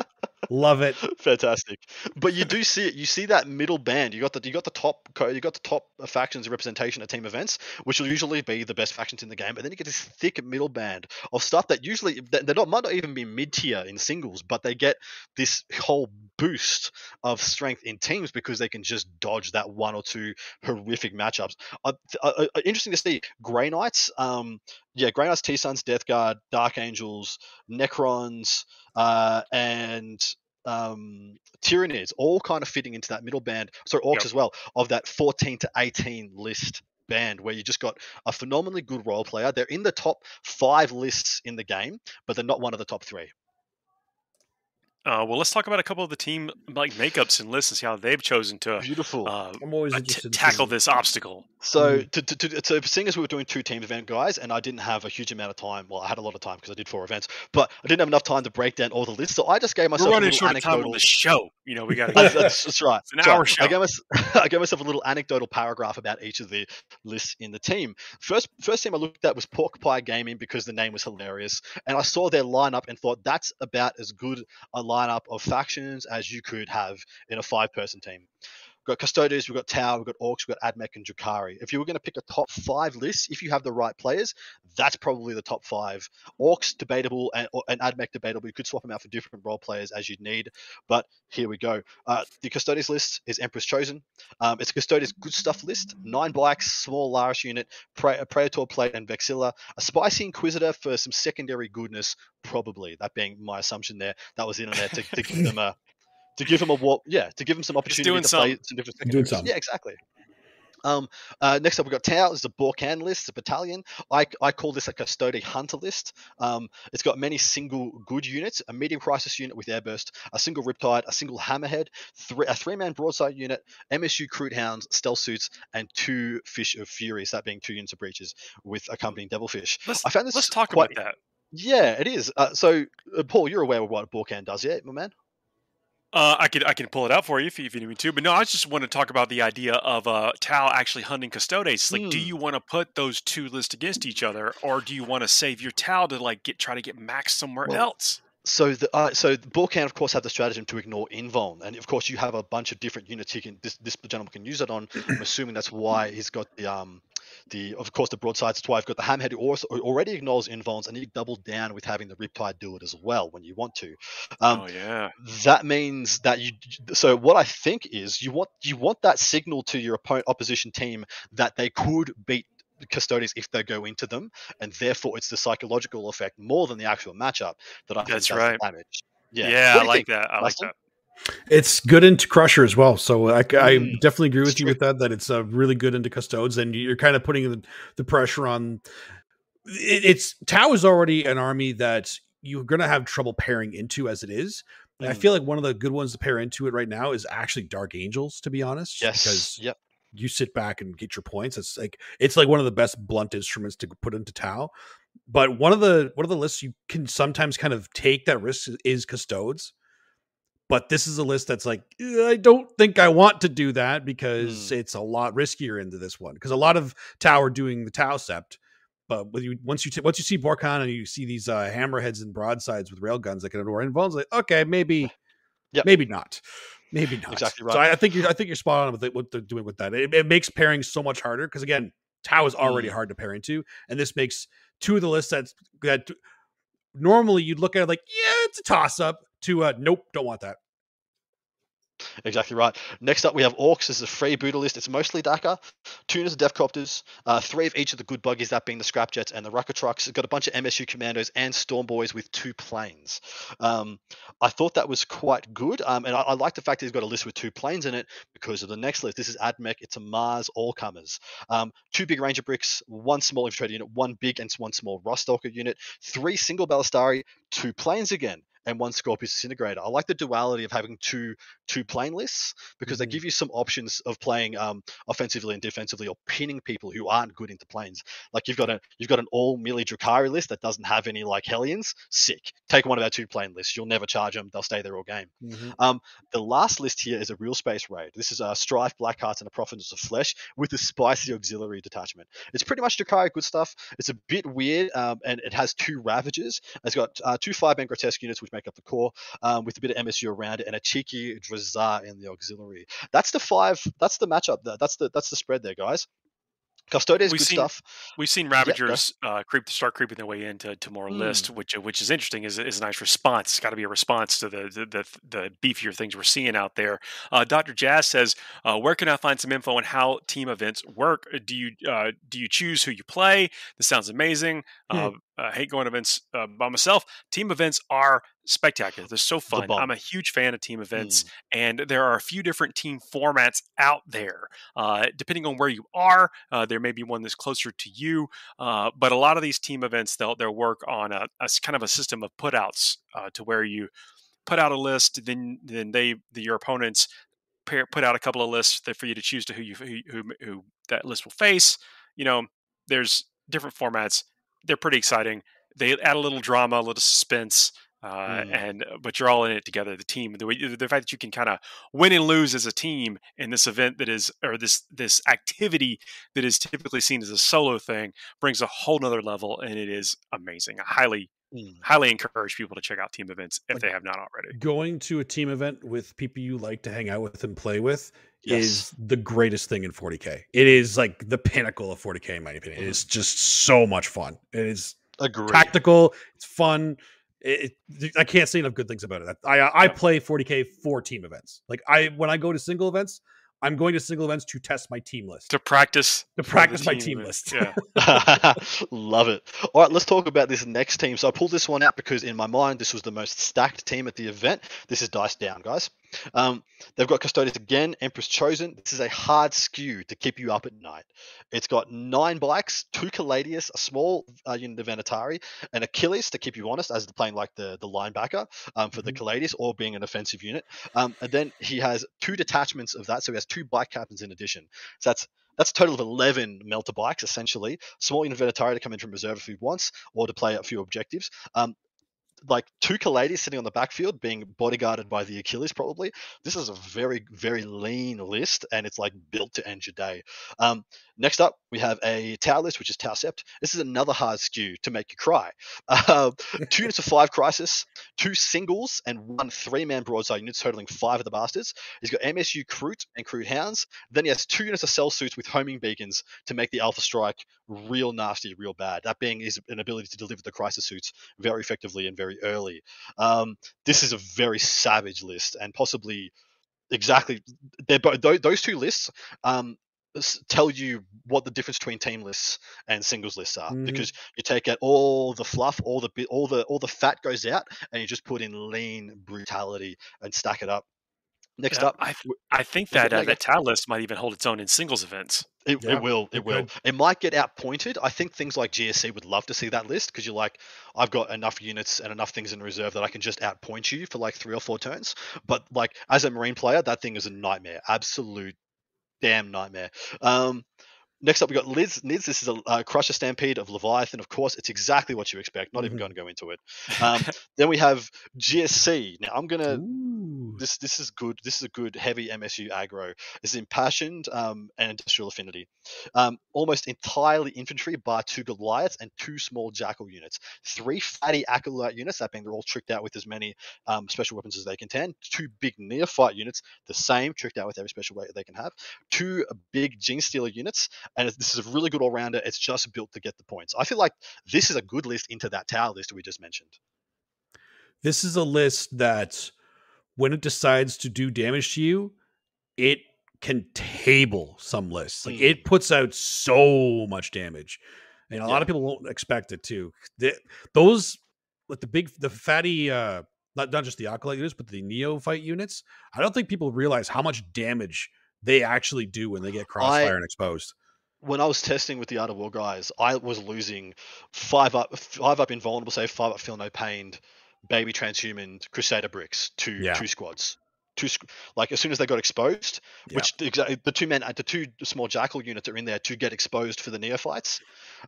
C: Love it.
B: Fantastic, but you do see it. You see that middle band. You got the you got the top you got the top uh, factions representation at team events, which will usually be the best factions in the game. But then you get this thick middle band of stuff that usually they're not might not even be mid tier in singles, but they get this whole boost of strength in teams because they can just dodge that one or two horrific matchups. Uh, uh, uh, interesting to see Grey Knights. Um, yeah, Knights, T Suns, Death Guard, Dark Angels, Necrons, uh, and um, Tyranids, all kind of fitting into that middle band. So Orks
A: Yep.
B: as well, of that 14 to 18 list band where you just got a phenomenally good role player. They're in the top five lists in the game, but they're not one of the top three.
A: Uh, well, let's talk about a couple of the team like makeups and lists and see how they've chosen to
B: Beautiful.
A: uh,
C: I'm always
A: uh, t- tackle this obstacle.
B: So,
C: Mhm.
B: to, to, to, so seeing as we were doing two team event guys, and I didn't have a huge amount of time. Well, I had a lot of time because I did four events, but I didn't have enough time to break down all the lists. So I just gave myself
A: We're
B: a
A: running
B: little
A: short of time
B: anecdotal.
A: on the show. You know, we got
B: that's, that's, that's right.
A: It's an
B: That's right.
A: hour show.
B: I gave, mys- I gave myself a little anecdotal paragraph about each of the lists in the team. First, first team I looked at was Pork Pie Gaming because the name was hilarious, and I saw their lineup and thought that's about as good a lineup of factions as you could have in a five-person team. We've got Custodes, we've got Tau, we've got Orks, we've got Admech and Drukhari. If you were going to pick a top five list, if you have the right players, that's probably the top five. Orks debatable and, and Admech debatable. You could swap them out for different role players as you'd need. But here we go. Uh, the Custodes list is Emperor's Chosen. Um, it's a Custodes good stuff list. Nine blacks, small Larish unit, Pre- Praetor plate and Vexilla. A spicy Inquisitor for some secondary goodness, probably. That being my assumption there. That was in there to, to give them a to give him a what? Yeah, to give him some opportunity to
A: some.
B: play some different
C: Doing some.
B: Yeah, exactly. Um, uh, next up, we've got Tau. This is a Borkan list, it's a battalion. I, I call this a Custode Hunter list. Um, it's got many single good units, a medium crisis unit with airburst, a single Riptide, a single Hammerhead, three, a three man broadside unit, MSU Kroot Hounds, stealth suits, and two Fish of Furies, that being two units of Breachers with accompanying Devilfish.
A: Let's
B: I found this
A: let's talk
B: quite,
A: about that.
B: Yeah, it is. Uh, so, uh, Paul, you're aware of what Borkan does, yeah, my man?
A: Uh, I could I can pull it out for you if you, if you need me to, but no, I just want to talk about the idea of uh, Tau actually hunting Custodes. Like, do
B: Hmm.
A: you want to put those two lists against each other, or do you want to save your Tau to like get try to get max somewhere
B: Well,
A: else?
B: So the uh, so Borkan of course have the stratagem to ignore invuln, and of course you have a bunch of different units he can this this gentleman can use it on. I'm assuming that's why he's got the um the of course the broadsides. That's why I've got the hammerhead who also already ignores invulns, and you double down with having the riptide do it as well when you want to. Um,
A: oh yeah,
B: that means that you so what i think is you want you want that signal to your opponent opposition team that they could beat the custodians if they go into them and therefore it's the psychological effect more than the actual matchup that i think
A: That's
B: does
A: right.
B: the damage
A: yeah,
B: yeah,
A: I like
B: think,
A: that. I like that.
C: It's good into Crusher as well. So I, I
B: Mm,
C: definitely agree with you
B: strict.
C: with that. That it's uh, really good into Custodes, and you're kind of putting the, the pressure on. It, it's Tau is already an army that you're going to have trouble pairing into as it is. And I
B: Mm.
C: feel like one of the good ones to pair into it right now is actually Dark Angels, to be honest.
B: yes
C: Because
B: yep
C: you sit back and get your points. It's like it's like one of the best blunt instruments to put into Tau. But one of the one of the lists you can sometimes kind of take that risk is Custodes. But this is a list that's like "Eh, I don't think I want to do that because
B: Hmm.
C: it's a lot riskier into this one because a lot of Tau are doing the Tau sept. But you, once you t- once you see Borkan and you see these uh, hammerheads and broadsides with railguns that can ignore invulns, like okay, maybe,
B: Yep.
C: maybe not, maybe not.
B: Exactly
C: So
B: right.
C: I, I think you're I think you're spot on with it, what they're doing with that. It, it makes pairing so much harder because again, Tau is already
B: Mm.
C: hard to pair into, and this makes two of the lists that's that normally you'd look at it like yeah, it's a toss up. To uh, nope, don't want that.
B: Exactly right. Next up, we have Orks as a free booter list. It's mostly Dakar, two units of Death Copters, uh, three of each of the good buggies, that being the Scrap Jets and the Rukkatrukks. It's got a bunch of MSU Commandos and Storm Boys with two planes. Um, I thought that was quite good, um, and I, I like the fact that he's got a list with two planes in it because of the next list. This is Admech. It's a Mars All Comers. Um, two big Ranger bricks, one small infantry unit, one big and one small Ruststalker unit, three single Ballistarii, two planes again. And one Scorpius Disintegrator. I like the duality of having two two plane lists because they
C: Mhm.
B: give you some options of playing um, offensively and defensively or pinning people who aren't good into planes. Like you've got a you've got an all melee Drukhari list that doesn't have any like Hellions. Sick. Take one of our two plane lists. You'll never charge them. They'll stay there all game. Um, the last list here is a real space raid. This is a Strife, Black Hearts, and a Prophets of Flesh with a spicy auxiliary detachment. It's pretty much Drukhari good stuff. It's a bit weird, um, and it has two Ravagers. It's got uh, two five man grotesque units which make up the core, um, with a bit of MSU around it, and a cheeky Drazhar in the auxiliary. That's the five. That's the matchup. There. That's the that's the spread there, guys. Custodes,
A: We've
B: good
A: seen-
B: stuff.
A: We've seen. Ravagers uh, creep start creeping their way into to more list, which which is interesting. is is a nice response. It's got to be a response to the the, the the beefier things we're seeing out there. Uh, Dr. Jazz says, uh, "Where can I find some info on how team events work? Do you uh, do you choose who you play? This sounds amazing.
C: Hmm.
A: Uh, I hate going to events uh, by myself. Team events are spectacular. They're so fun.
B: bomb.
A: I'm a huge fan of team events, and there are a few different team formats out there. Uh, depending on where you are, uh, there may be one that's closer to you. Uh, but a lot of these team events, they'll they'll work on a kind of a system of putouts uh, to where you put out a list, then then they the, your opponents pair, put out a couple of lists that for you to choose to who you who, who who that list will face. You know, there's different formats. They're pretty exciting. They add a little drama, a little suspense. Uh,
B: Mm.
A: and uh, but you're all in it together. The team, the, way, the fact that you can kind of win and lose as a team in this event that is, or this this activity that is typically seen as a solo thing, brings a whole nother level, and it is amazing. I highly,
B: Mm.
A: highly encourage people to check out team events if
C: Like-
A: they have not already.
C: Going to a team event with people you like to hang out with and play with
B: Yes.
C: is the greatest thing in 40k. It is like the pinnacle of 40k in my opinion. It mm-hmm. is just so much fun. It is
B: Agree.
C: tactical. It's fun. It, it- I can't say enough good things about it. I I
A: Yeah.
C: play 40k for team events. Like I when I go to single events, I'm going to single events to test my team list.
A: To practice,
C: To
A: for the
C: practice my team
A: event.
C: list.
A: Yeah,
B: Love it. All right, let's talk about this next team. So I pulled this one out because in my mind, this was the most stacked team at the event. This is Dice Down, guys. Um, they've got Custodians again, Emperor's Chosen. This is a hard skew to keep you up at night. It's got nine bikes, two Caladius, a small uh, unit of Venatari, and Achillus to keep you honest, as playing like the, the linebacker um, for the Caladius or being an offensive unit. Um, and then he has two detachments of that, so he has two bike captains in addition. So that's that's a total of 11 melta bikes, essentially. Small unit of Venatari to come in from reserve if he wants, or to play a few objectives. Um, like two Caladius sitting on the backfield being bodyguarded by the Achillus, probably. This is a very, very lean list, and it's like built to end your day. Um, next up, we have a Tau list, which is Tau Sept. This is another hard skew to make you cry. Uh, two units of five Crisis, two singles, and one three man broadside units, totaling five of the bastards. He's got MSU Kroot and Kroot Hounds. Then he has two units of stealth suits with homing beacons to make the Alpha Strike real nasty, real bad. That being his an ability to deliver the crisis suits very effectively and very early. Um, this is a very savage list, and possibly exactly they're both those two lists. Um, tell you what the difference between team lists and singles lists are
C: Mhm.
B: because you take out all the fluff all the bit all the all the fat goes out and you just put in lean brutality and stack it up next
A: Yeah,
B: up
A: I, th- I think that uh,
B: a-
A: that Tau list might even hold its own in singles events.
B: It,
C: Yeah,
B: it will. It,
C: it
B: will.
C: could.
B: It might get outpointed. I think things like GSC would love to see that list because you're like, I've got enough units and enough things in reserve that I can just outpoint you for like three or four turns. But like as a Marine player, that thing is a nightmare. Absolute damn nightmare. Um, next up, we got Liz. Nids. This is a uh, Crusher Stampede of Leviathan. Of course, it's exactly what you expect. Not even
C: Mhm.
B: going to go into it. Um, then we have GSC. Now I'm gonna
C: Ooh.
B: this this is good. This is a good heavy MSU aggro. It's impassioned um, and industrial affinity. Um, almost entirely infantry, bar two Goliaths and two small Jackal units. Three fatty acolyte units, that being they're all tricked out with as many um, special weapons as they can. Ten. Two big neophyte units, the same, tricked out with every special way they can have. Two big Gene Stealer units, and this is a really good all rounder. It's just built to get the points. I feel like this is a good list into that tower list we just mentioned.
C: This is a list that when it decides to do damage to you, it can table some lists. Like
B: Mm.
C: it puts out so much damage. And a lot of people won't expect it to. The- those like the big the fatty uh not, not just the acolyte units, but the neophyte units. I don't think people realize how much damage they actually do when they get crossfire and exposed.
B: When I was testing with the Art of War guys, I was losing five up, five up invulnerable save, five up feel no pain, baby transhuman, Crusader bricks to
C: Yeah.
B: two squads. Two like as soon as they got exposed,
C: Yeah.
B: which the, the two men, the two small jackal units are in there to get exposed for the neophytes.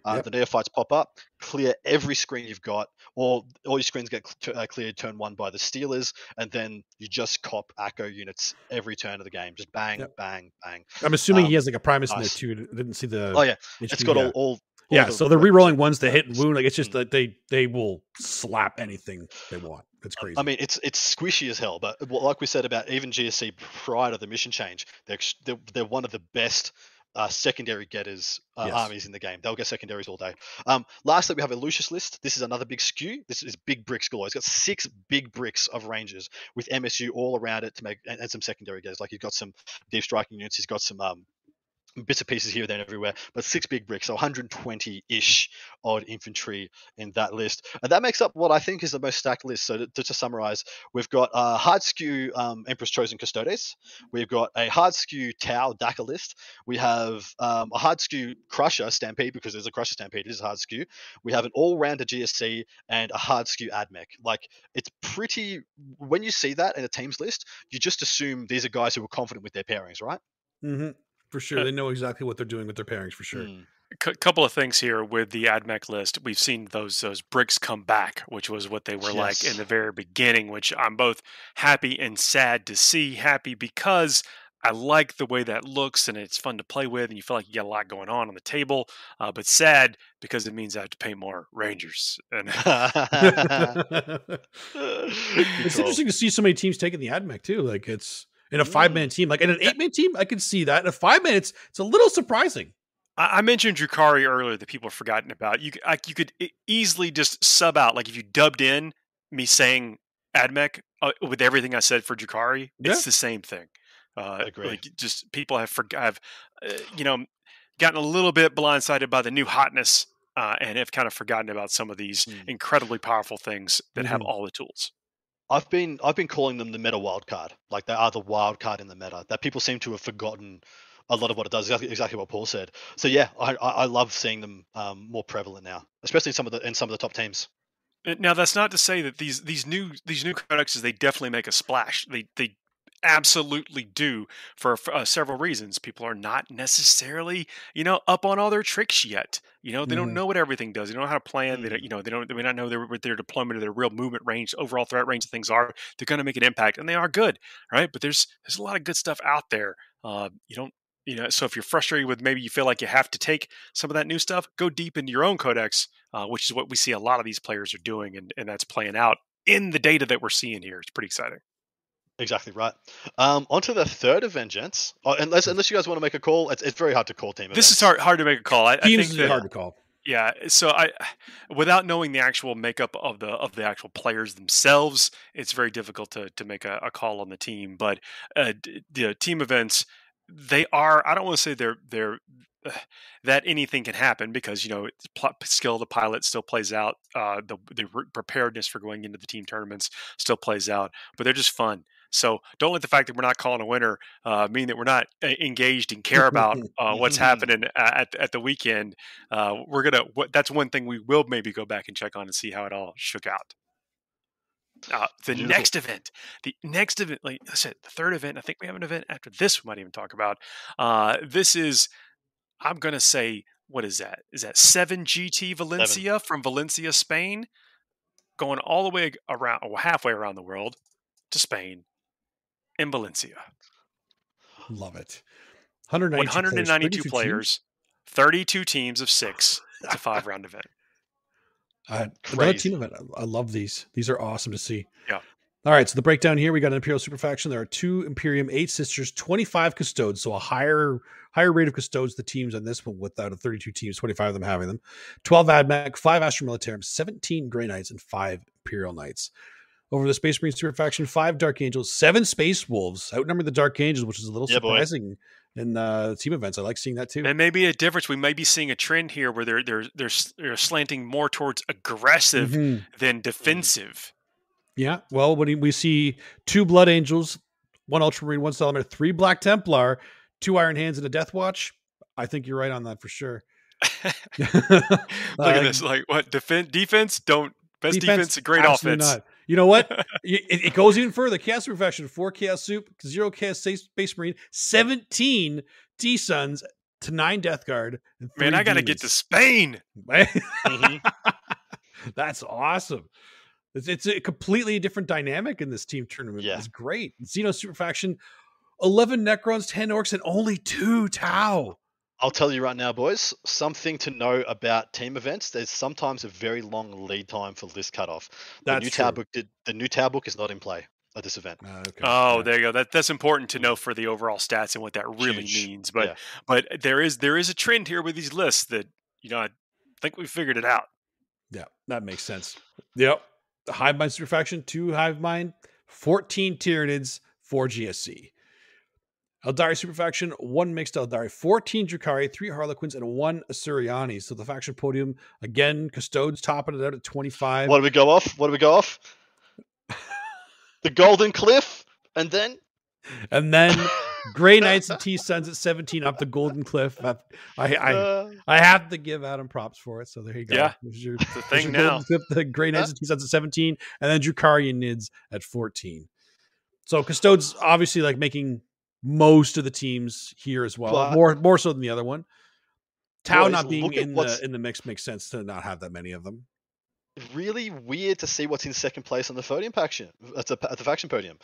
B: Uh,
C: Yep.
B: The neophytes pop up, clear every screen you've got, or all your screens get cl- uh, cleared turn one by the stealers, and then you just cop ACO units every turn of the game, just bang,
C: Yep.
B: bang, bang.
C: I'm assuming he
B: Um,
C: has like a Primus in there
B: nice.
C: too. Didn't see the
B: Oh yeah, it's
C: HP,
B: got
C: yeah.
B: all, all all
C: yeah,
B: the
C: so they're re-rolling ones to hit and wound. Like it's just
B: Mm.
C: that they they will slap anything they want. It's crazy.
B: I mean, it's it's squishy as hell, but like we said about even GSC prior to the mission change, they're they're, they're one of the best uh, secondary getters uh,
C: Yes.
B: armies in the game. They'll get secondaries all day. Um, lastly, we have a Lucius list. This is another big skew. This is big bricks galore. It's got six big bricks of rangers with MSU all around it to make and, and some secondary getters. Like you've got some deep striking units. He's got some um, bits and pieces here, then everywhere. But six big bricks, so 120-ish odd infantry in that list, and that makes up what I think is the most stacked list. So to, to, summarize, we've got a hard skew um, Emperor's Chosen Custodes, we've got a hard skew Tau Daka list, we have um, a hard skew Crusher Stampede because there's a Crusher Stampede, it is a hard skew. We have an all-rounder GSC and a hard skew Admech. Like it's pretty. When you see that in a team's list, you just assume these are guys who are confident with their pairings, right?
C: hmm For sure, they know exactly what they're doing with their pairings. For sure.
B: Mm.
A: C- couple of things here with the AdMech list. We've seen those those bricks come back, which was what they were like in the very beginning. Which I'm both happy and sad to see. Happy because I like the way that looks and it's fun to play with, and you feel like you got a lot going on on the table. Uh, but sad because it means I have to pay more Rangers. And
C: it's interesting to see so many teams taking the AdMech too. Like it's in a five man team, like in an eight man team, I can see that. In a five man, it's it's a little surprising.
A: I, I mentioned Drukhari earlier that people have forgotten about. You I, you could easily just sub out like if you dubbed in me saying AdMech uh, with everything I said for Drukhari, yeah. it's the same thing. Uh. Like just people have forgot, have uh, you know, gotten a little bit blindsided by the new hotness, uh, and have kind of forgotten about some of these mm. incredibly powerful things that mm-hmm. have all the tools.
B: I've been I've been calling them the meta wild card, like they are the wild card in the meta. That people seem to have forgotten a lot of what it does. Exactly, exactly what Paul said. So yeah, I, I love seeing them um, more prevalent now, especially in some of the in some of the top teams.
A: Now that's not to say that these these new these new codexes they definitely make a splash. They they absolutely do for, uh, several reasons. People are not necessarily, you know, up on all their tricks yet. You know, they mm. don't know what everything does. They don't know how to plan. They don't, you know, they don't. They may not know their, what their deployment or their real movement range, overall threat range of things are. They're going to make an impact, and they are good, right? But there's there's a lot of good stuff out there. Uh, you don't. You know, so if you're frustrated with maybe you feel like you have to take some of that new stuff, go deep into your own codex, uh, which is what we see a lot of these players are doing, and, and that's playing out in the data that we're seeing here. It's pretty exciting.
B: Exactly right. Um, on to the third event, gents. Oh, unless unless you guys want to make a call, it's, it's very hard to call team.
A: This is hard hard to make a call. I, I think
C: that, hard to call.
A: Yeah, so I, without knowing the actual makeup of the of the actual players themselves, it's very difficult to to make a, a call on the team. But uh, the team events, they are. I don't want to say they're they're that anything can happen because you know skill of the pilot still plays out. Uh, the the preparedness for going into the team tournaments still plays out, but they're just fun. So don't let the fact that we're not calling a winner uh, mean that we're not uh, engaged and care about uh, what's happening at, at the weekend. Uh, we're gonna. That's one thing we will maybe go back and check on and see how it all shook out. Uh, the Beautiful. next event, the next event, like I said, the third event. I think we have an event after this. We might even talk about. Uh, this is, I'm gonna say, what is that? Is that seven GT Valencia from Valencia, Spain, going all the way around, or halfway around the world to Spain in Valencia.
C: Love it.
A: 192, 192 players, players 32 teams of six. It's a five round event.
C: Uh, another team event. I love these. These are awesome to see.
A: Yeah.
C: All right. So the breakdown here, we got an Imperial Super Faction. There are two Imperium, eight sisters, 25 custodes. So a higher higher rate of custodes the teams on this one without a 32 teams, 25 of them having them. 12 AdMech, five Astra Militarum, 17 Grey Knights, and five Imperial Knights over the Space Marine Super Faction, five Dark Angels, seven Space Wolves, outnumber the Dark Angels, which is a little yeah, surprising boy. in uh, team events. I like seeing that too.
A: And maybe a difference. We may be seeing a trend here where they're they're they're, they're slanting more towards aggressive mm-hmm. than defensive.
C: Yeah. Well, when we see two Blood Angels, one Ultramarine, one Salamander, three Black Templar, two Iron Hands, and a Death Watch, I think you're right on that for sure.
A: Look at this. Like what defense? Defense don't best defense, defense great offense. Not.
C: You know what? it, it, goes even further. Chaos Profession, four Chaos Soup, zero Chaos Space Marine, 17 T Suns to nine Death Guard.
A: Man, I got to get to Spain.
C: mm-hmm. That's awesome. It's, it's, a completely different dynamic in this team tournament. Yeah. It's great. Xeno Super Faction, 11 Necrons, 10 Orks, and only two Tau.
B: I'll tell you right now, boys, something to know about team events. There's sometimes a very long lead time for list cutoff. The That's new Tau book did the new Tau book is not in play at this event.
A: Uh, okay. Oh, there you go. That that's important to know for the overall stats and what that really Huge. means. But yeah. but there is there is a trend here with these lists that you know I think we figured it out.
C: Yeah, that makes sense. Yep. Hive Mind Super Faction, two Hive Mind, 14 Tyranids, four GSC. Aeldari Super Faction, one mixed Aeldari, 14 Drukhari, three Harlequins, and one Asuryani. So the faction podium, again, Custodes topping it out at 25.
B: What do we go off? What do we go off? the Golden Cliff, and then?
C: And then Grey Knights and T Suns at 17 up the Golden Cliff. I I, I, uh. I, have to give Adam props for it. So there you go.
A: Yeah. There's your, the thing now.
C: Cliff, the Grey Knights and T Suns at 17, and then Drukhari and Nids at 14. So Custodes obviously like making most of the teams here as well, but, more more so than the other one. Tau not being in the in the mix makes sense to not have that many of them.
B: really weird to see what's in second place on the podium faction at the, at the faction podium.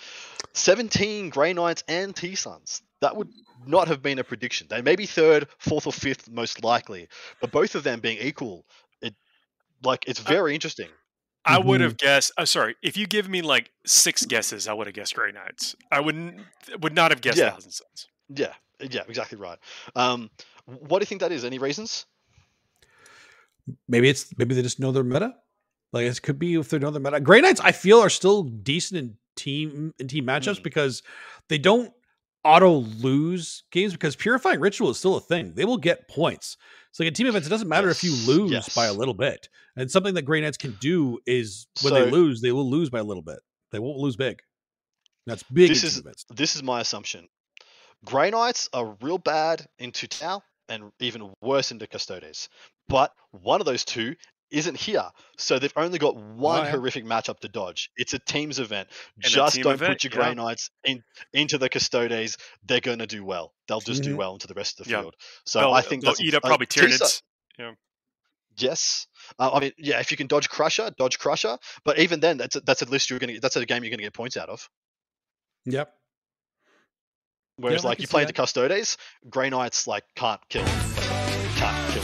B: 17 Grey Knights and T Suns. That would not have been a prediction. They may be third, fourth, or fifth, most likely, but both of them being equal, it like it's uh very interesting.
A: I would
C: Mhm.
A: have guessed. Uh, sorry, if you give me like six guesses, I would have guessed Grey Knights. I wouldn't would not have guessed
B: Yeah.
A: Thousand Suns.
B: Yeah, yeah, exactly right. Um, what do you think that is? Any reasons?
C: Maybe it's maybe they just know their meta. Like it could be if they know their meta. Grey Knights, I feel, are still decent in team in team matchups
B: Mm.
C: because they don't auto lose games because purifying ritual is still a thing. They will get points. So like in team events, it doesn't matter if you
B: Yes,
C: lose by a little bit. And something that Grey Knights can do is when they lose, they will lose by a little bit. They won't lose big. That's big
B: This
C: in
B: is-
C: team events.
B: This is my assumption. Grey Knights are real bad into Tau and even worse into Custodes. But one of those two isn't here. So they've only got one
C: yeah.
B: horrific matchup to dodge. It's a teams event.
A: a
B: Just
A: team
B: don't
A: event,
B: put your Grey
A: yeah.
B: Knights in, into the Custodes. They're going to do well. They'll just do
C: Mhm.
B: well into the rest of the
A: Yeah.
B: field. So
A: they'll,
B: I think
A: they'll
B: that's
A: eat up probably Tyranids.
B: Yes, uh, I mean, yeah. If you can dodge Crusher, dodge Crusher. But even then, that's a, that's a list you're gonna. That's a game you're gonna get points out of.
C: Yep.
B: Whereas, like you play the Custodes, Grey Knights like can't kill, can't kill.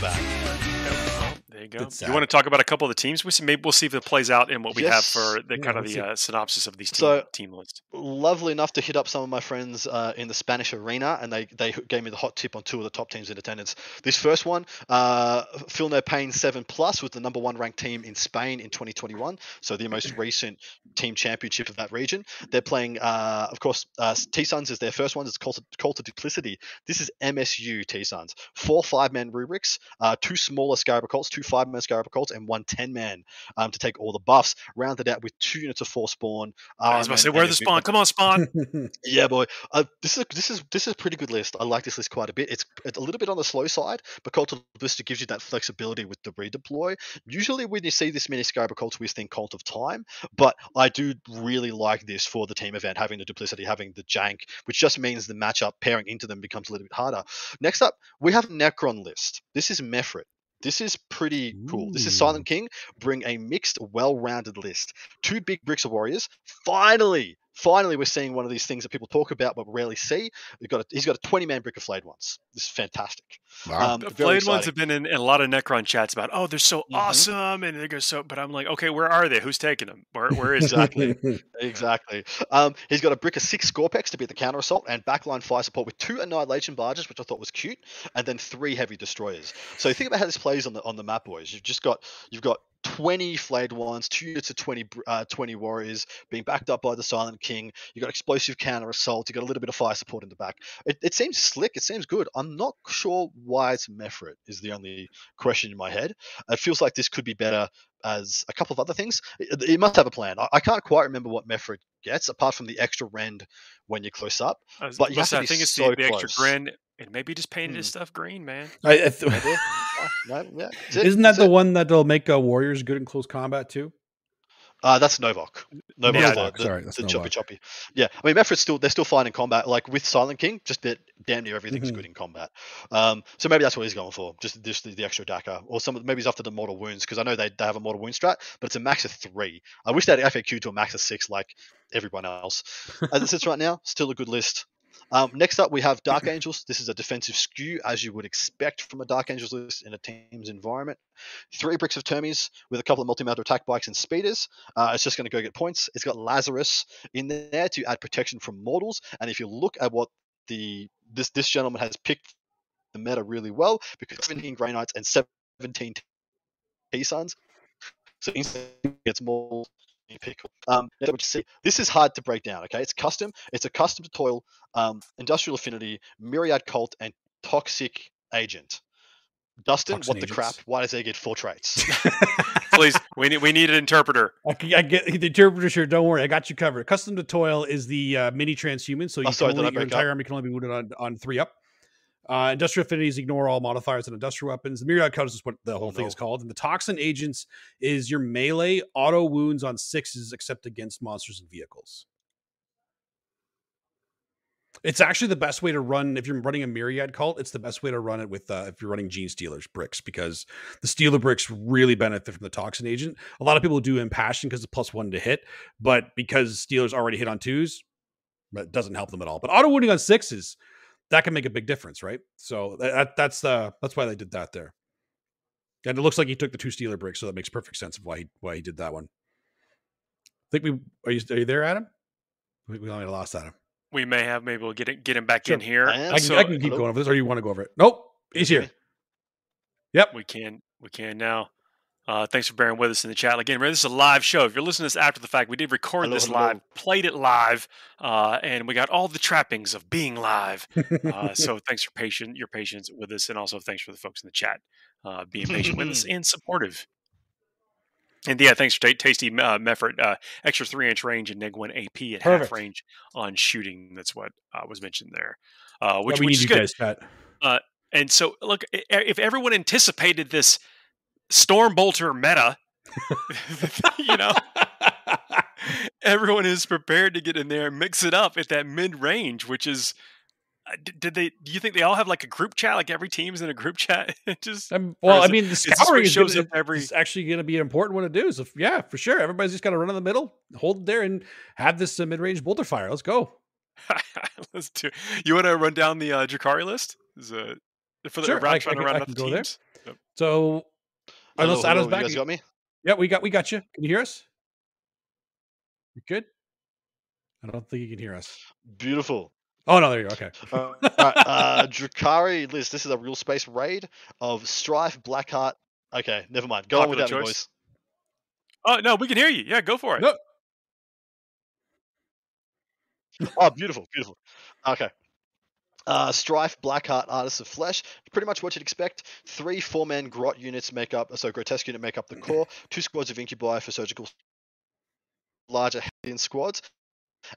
B: They're- It's real bad.
A: Well, there you go.
C: It's
A: you want to talk about a couple of the teams? We see, maybe we'll see if it plays out in what we have for the
C: Yeah,
A: kind of the uh, synopsis of these team,
B: So-
A: team lists.
B: Lovely enough to hit up some of my friends uh, in the Spanish arena, and they they gave me the hot tip on two of the top teams in attendance. This first one, uh, Feel No Pain Seven Plus, was the number one ranked team in Spain in 2021, so the most recent team championship of that region. They're playing, uh, of course, uh, T Suns is their first one. It's called Cult of Duplicity. This is MSU T Suns. Four five man rubrics, uh, two smaller Scarab Cults, two five man Scarab Cults, and one 10 man um, to take all the buffs. Rounded out with two units of four spawn.
A: I was about to say, where
B: and
A: the spawn? Come on, spawn!
B: yeah, boy. Uh, this is this is this is a pretty good list. I like this list quite a bit. It's, it's a little bit on the slow side, but Cult of Blister gives you that flexibility with the redeploy. Usually, when you see this many Scarab cults, we think Cult of Time, but I do really like this for the team event, having the duplicity, having the jank, which just means the matchup pairing into them becomes a little bit harder. Next up, we have Necron list. This is Mephrit. This is pretty cool. This is Silent King. Bring a mixed, well-rounded list. Two big bricks of warriors. Finally, finally, we're seeing one of these things that people talk about but rarely see. We've got a, he's got a 20-man brick of flayed ones. This is fantastic.
C: Wow.
B: Um,
A: The Flayed ones have been in, in a lot of Necron chats about, oh, they're so
B: Mhm.
A: awesome, and they go so. But I'm like, okay, where are they? Who's taking them? Where, where is?
B: Exactly. Exactly. Um, he's got a brick of six Skorpekh to be the counter assault and backline fire support with two Annihilation barges, which I thought was cute, and then three heavy destroyers. So think about how this plays on the on the map, boys. You've just got you've got 20 flayed ones, two units of 20 uh, 20 warriors being backed up by the Silent King. You've got explosive counter assault. You've got a little bit of fire support in the back. It, it seems slick. It seems good. I'm not sure why it's Mephrit is the only question in my head. It feels like this could be better as a couple of other things. It, it must have a plan. I, I can't quite remember what Mephrit gets apart from the extra rend when you're close up. But you have to
A: I think it's
B: so
A: the, the extra
B: close.
A: Grin, and maybe just painted his
B: Hmm.
A: stuff green, man.
C: I- I th-
B: Maybe. No, yeah, that's it,
C: Isn't that the
B: it.
C: one that'll make uh, warriors good in close combat too?
B: Uh, that's Novokh. Novokh's
A: Yeah,
B: the,
C: Novokh,
B: the,
C: sorry, that's
B: the choppy
C: Novokh.
B: choppy. Yeah, I mean Mephrit's still they're still fine in combat. Like with Silent King, just that damn near everything's
C: Mhm.
B: good in combat. Um, so maybe that's what he's going for, just just the, the extra Daka, or some maybe he's after the mortal wounds because I know they, they have a mortal wound strat, but it's a max of three. I wish they had FAQ to a max of six like everyone else. As it sits right now, still a good list. Um, next up, we have Dark Angels. This is a defensive skew, as you would expect from a Dark Angels list in a team's environment. Three bricks of Termies with a couple of multi-mounted attack bikes and speeders. Uh, it's just going to go get points. It's got Lazarus in there to add protection from mortals. And if you look at what the this this gentleman has picked the meta really well because 17 Grey Knights and 17 T Suns. So instantly gets more pick. Um, now what you see, this is hard to break down. Okay, it's custom. It's a custom to toil, um, industrial affinity, myriad cult, and toxic agent. Dustin,
C: Toxin
B: what the crap? Why does he get four traits?
A: Please, we need we need an interpreter.
C: I get the interpreter here. Don't worry, I got you covered. Custom to toil is the uh, mini transhuman, so you
B: Oh, sorry,
C: can
B: did I
C: only, your
B: break up?
C: entire army can only be wounded on, on three up. Uh, industrial affinities ignore all modifiers and industrial weapons. The myriad cult is what the whole
B: Oh,
C: thing is called. And the toxin agents is your melee auto wounds on sixes, except against monsters and vehicles. It's actually the best way to run if you're running a myriad cult. It's the best way to run it with uh, if you're running gene stealers bricks because the stealer bricks really benefit from the toxin agent. A lot of people do impassion because it's plus one to hit, but because stealers already hit on twos, it doesn't help them at all. But auto wounding on sixes, that can make a big difference, right? So that, that's the that's why they did that there. And it looks like he took the two stealer bricks, so that makes perfect sense of why he why he did that one. I think we are you are you there, Adam? We, we only lost Adam.
A: We may have. Maybe we'll get it, get him back sure. in here.
B: I,
C: I can, so, I can keep hello? going over this, or you want to go over it? Nope, he's here. Yep,
A: we can. We can now. Uh, thanks for bearing with us in the chat. Again, this is a live show. If you're listening to this after the fact, we did record hello, this hello. live, played it live, uh, and we got all the trappings of being live. Uh, so thanks for patient your patience with us, and also thanks for the folks in the chat uh, being patient with us and supportive. And yeah, thanks for t- tasty uh, Mephrit. Uh, extra three inch range and neg one AP at Perfect. half range on shooting. That's what uh, was mentioned there. Uh, which,
C: yeah,
A: which
C: is
A: good.
C: Guys, Pat.
A: Uh, and so, look, if everyone anticipated this Stormbolter meta, you know, everyone is prepared to get in there and mix it up at that mid range, which is uh, did they do you think they all have like a group chat? Like every team's in a group chat? Just
C: um, well i mean the scouring
A: shows
C: gonna,
A: up every
C: is actually going to be an important one to do so yeah for sure. Everybody's just got to run in the middle hold it there and have this uh, mid-range bolter fire. Let's go.
A: Let's do you want to run down the uh Drukhari list? Is uh for the
C: sure,
A: round
C: I,
A: trying
C: I,
A: to run
C: I
A: the
C: go
A: teams?
C: There. Yep. so
B: hello, hello, hello, back. you guys got me
C: yeah we got we got you can you hear us you good i don't think you can hear us
B: beautiful
C: Oh no, there you go. Okay.
B: uh, uh, Drukhari list. This is a real space raid of Strife, Blackheart. Okay, never mind. Go Popular on without me, boys.
A: Oh no, we can hear you. Yeah, go for it.
C: No.
B: oh, beautiful, beautiful. Okay. Uh, Strife, Blackheart, Artists of Flesh, pretty much what you'd expect. Three four-man grot units make up, so grotesque unit make up the core. Two squads of incubi for surgical larger Hellion squads,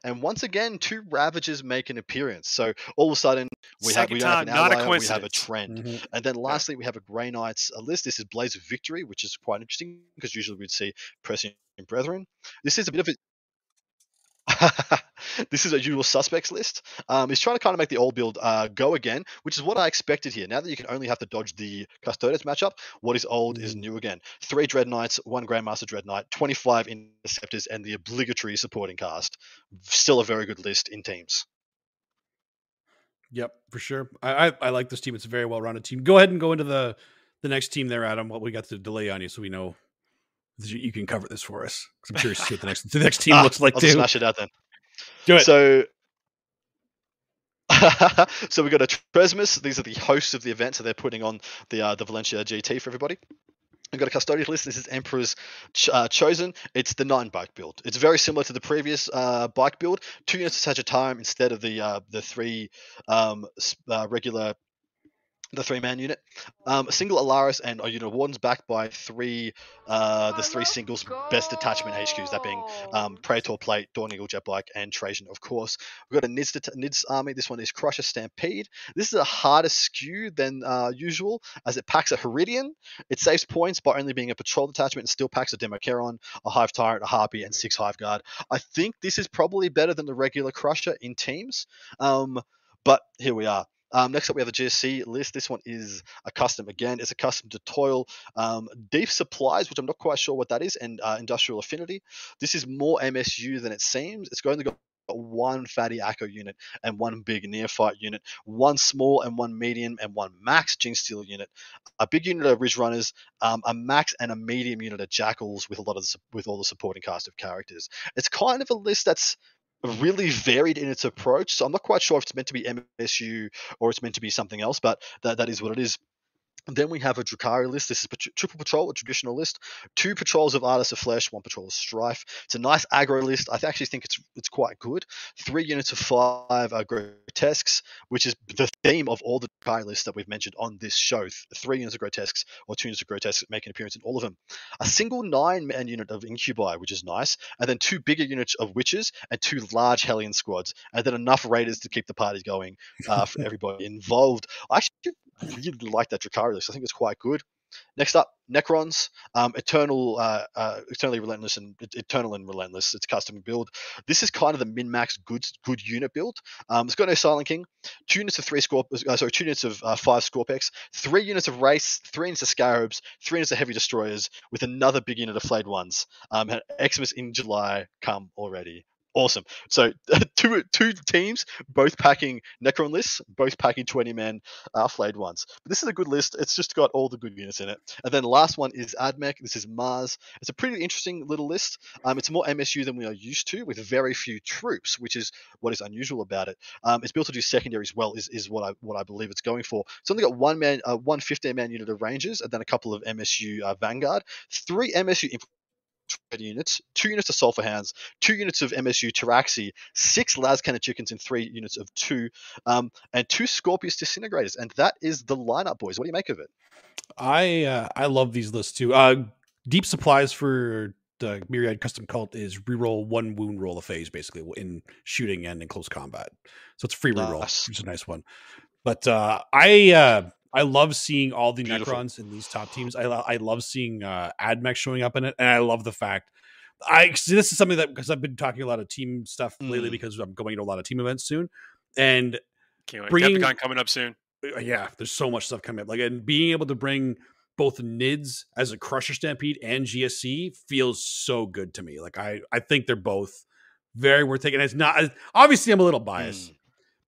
B: and once again, two Ravagers make an appearance. So all of a sudden, we
A: Second
B: have we
A: time, have
B: an
A: ally,
B: we have a trend.
C: Mhm.
B: And then lastly, we have a Grey Knights a list. This is Blaze of Victory, which is quite interesting because usually we'd see Prescient Brethren. This is a bit of a this is a usual suspects list. Um, he's trying to kind of make the old build uh, go again, which is what I expected here. Now that you can only have to dodge the Custodes matchup, what is old is
C: Mm.
B: new again. Three Dread Knights, one Grandmaster Dread Knight, 25 Interceptors, and the obligatory supporting cast. Still a very good list in teams.
C: Yep, for sure. I, I I like this team. It's a very well rounded team. Go ahead and go into the the next team there, Adam. What we got to delay on you, so we know you can cover this for us. I'm curious to see what the next the next team
B: Ah,
C: looks like
B: I'll
C: too.
B: smash it out then.
C: Do it.
B: So, so we got a Tresmus. These are the hosts of the event, so they're putting on the uh, the Valencia GT for everybody. We've got a custodial list. This is Emperor's ch- uh, Chosen. It's the nine bike build. It's very similar to the previous uh, bike build. Two units of Sagittarum instead of the uh, the three um, uh, regular the three man unit. Um, a single Allarus and a unit of Wardens backed by three uh, the three singles best detachment HQs, that being um, Praetor Plate, Dawn Eagle Jet Bike, and Trajan, of course. We've got a Nids, det- Nids army. This one is Crusher Stampede. This is a harder skew than uh, usual as it packs a Harridan. It saves points by only being a patrol detachment and still packs a Dimachaeron, a Hive Tyrant, a Harpy, and six Hive Guard. I think this is probably better than the regular Crusher in teams. Um, but here we are. Um, next up, we have the GSC list. This one is a custom. Again, it's a custom to Toil. Um, deep Supplies, which I'm not quite sure what that is, and uh, Industrial Affinity. This is more MSU than it seems. It's going to go one fatty Acco unit and one big neophyte unit, one small and one medium and one max Gene Steel unit, a big unit of Ridge Runners, um, a max and a medium unit of Jackals with a lot of the, with all the supporting cast of characters. It's kind of a list that's really varied in its approach. So I'm not quite sure if it's meant to be MSU or it's meant to be something else, but that, that is what it is. Then we have a Drukhari list. This is triple patrol, a traditional list. Two patrols of Artists of Flesh, one patrol of Strife. It's a nice aggro list. I actually think it's it's quite good. Three units of five are grotesques, which is the theme of all the Drukhari lists that we've mentioned on this show. Th- Three units of grotesques or two units of grotesques make an appearance in all of them. A single nine-man unit of Incubi, which is nice, and then two bigger units of Witches and two large Hellion squads, and then enough Raiders to keep the party going uh, for everybody involved. I actually really like that Drukhari list. I think it's quite good. Next up, Necrons, um, Eternal, uh, uh, Eternally Relentless, and Eternal and Relentless. It's custom build. This is kind of the min max good good unit build. Um, it's got no Silent King, two units of three Scorp, uh, sorry, two units of uh, five Skorpekh, three units of Wraiths, three units of Scarabs, three units of Heavy Destroyers, with another big unit of Flayed Ones. Um, Xmas in July come already awesome. So two two teams, both packing Necron lists, both packing 20 man uh, flayed ones. But this is a good list. It's just got all the good units in it. And then the last one is Admech. This is Mars. It's a pretty interesting little list. Um, it's more MSU than we are used to, with very few troops, which is what is unusual about it. Um, it's built to do secondaries well, is, is what I what I believe it's going for. It's only got one man, uh, one 15 man unit of Rangers, and then a couple of MSU uh, Vanguard, three MSU units, two units of Sulphur Hounds, two units of MSU Pteraxii, six Lascannon Chickens, and three units of two, um, and two Scorpius Disintegrators. And that is the lineup, boys. What do you make of it?
C: I uh, I love these lists too. Uh, deep supplies for the Myriad Custom Cult is reroll one wound roll a phase, basically in shooting and in close combat. So it's a free reroll, nice. which is a nice one. But uh, I uh, I love seeing all the Beautiful. Necrons in these top teams. I I love seeing uh, Admech showing up in it, and I love the fact I this is something that because I've been talking a lot of team stuff mm. lately because I'm going to a lot of team events soon, and
A: Can't wait. bringing Depicon coming up soon.
C: Uh, yeah, there's so much stuff coming up. Like and being able to bring both NIDS as a Crusher Stampede and GSC feels so good to me. Like I I think they're both very worth taking. It's not obviously I'm a little biased. Mm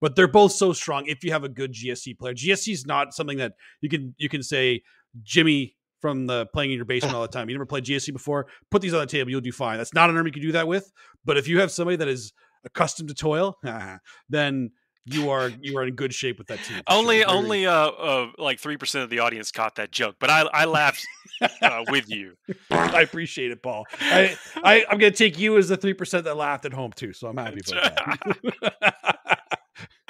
C: but they're both so strong if you have a good GSC player. GSC is not something that you can you can say Jimmy from the playing in your basement all the time. You never played GSC before. Put these on the table, you'll do fine. That's not an army you can do that with. But if you have somebody that is accustomed to toil, then you are you are in good shape with that team.
A: Only sure. only uh, uh like three percent of the audience caught that joke, but I I laughed uh, with you.
C: I appreciate it, Paul. I, I I'm gonna take you as the three percent that laughed at home too, so I'm happy about that.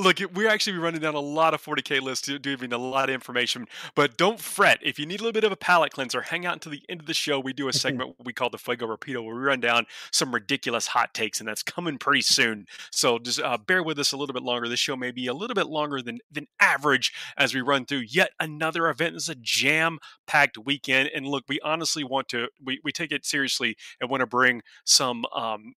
A: Look, we're actually running down a lot of 40k lists, giving a lot of information. But don't fret. If you need a little bit of a palate cleanser, hang out until the end of the show. We do a segment we call the Fuego Rapido, where we run down some ridiculous hot takes, and that's coming pretty soon. So just uh, bear with us a little bit longer. This show may be a little bit longer than than average as we run through yet another event. Is a jam-packed weekend, and look, we honestly want to we, we take it seriously and want to bring some um,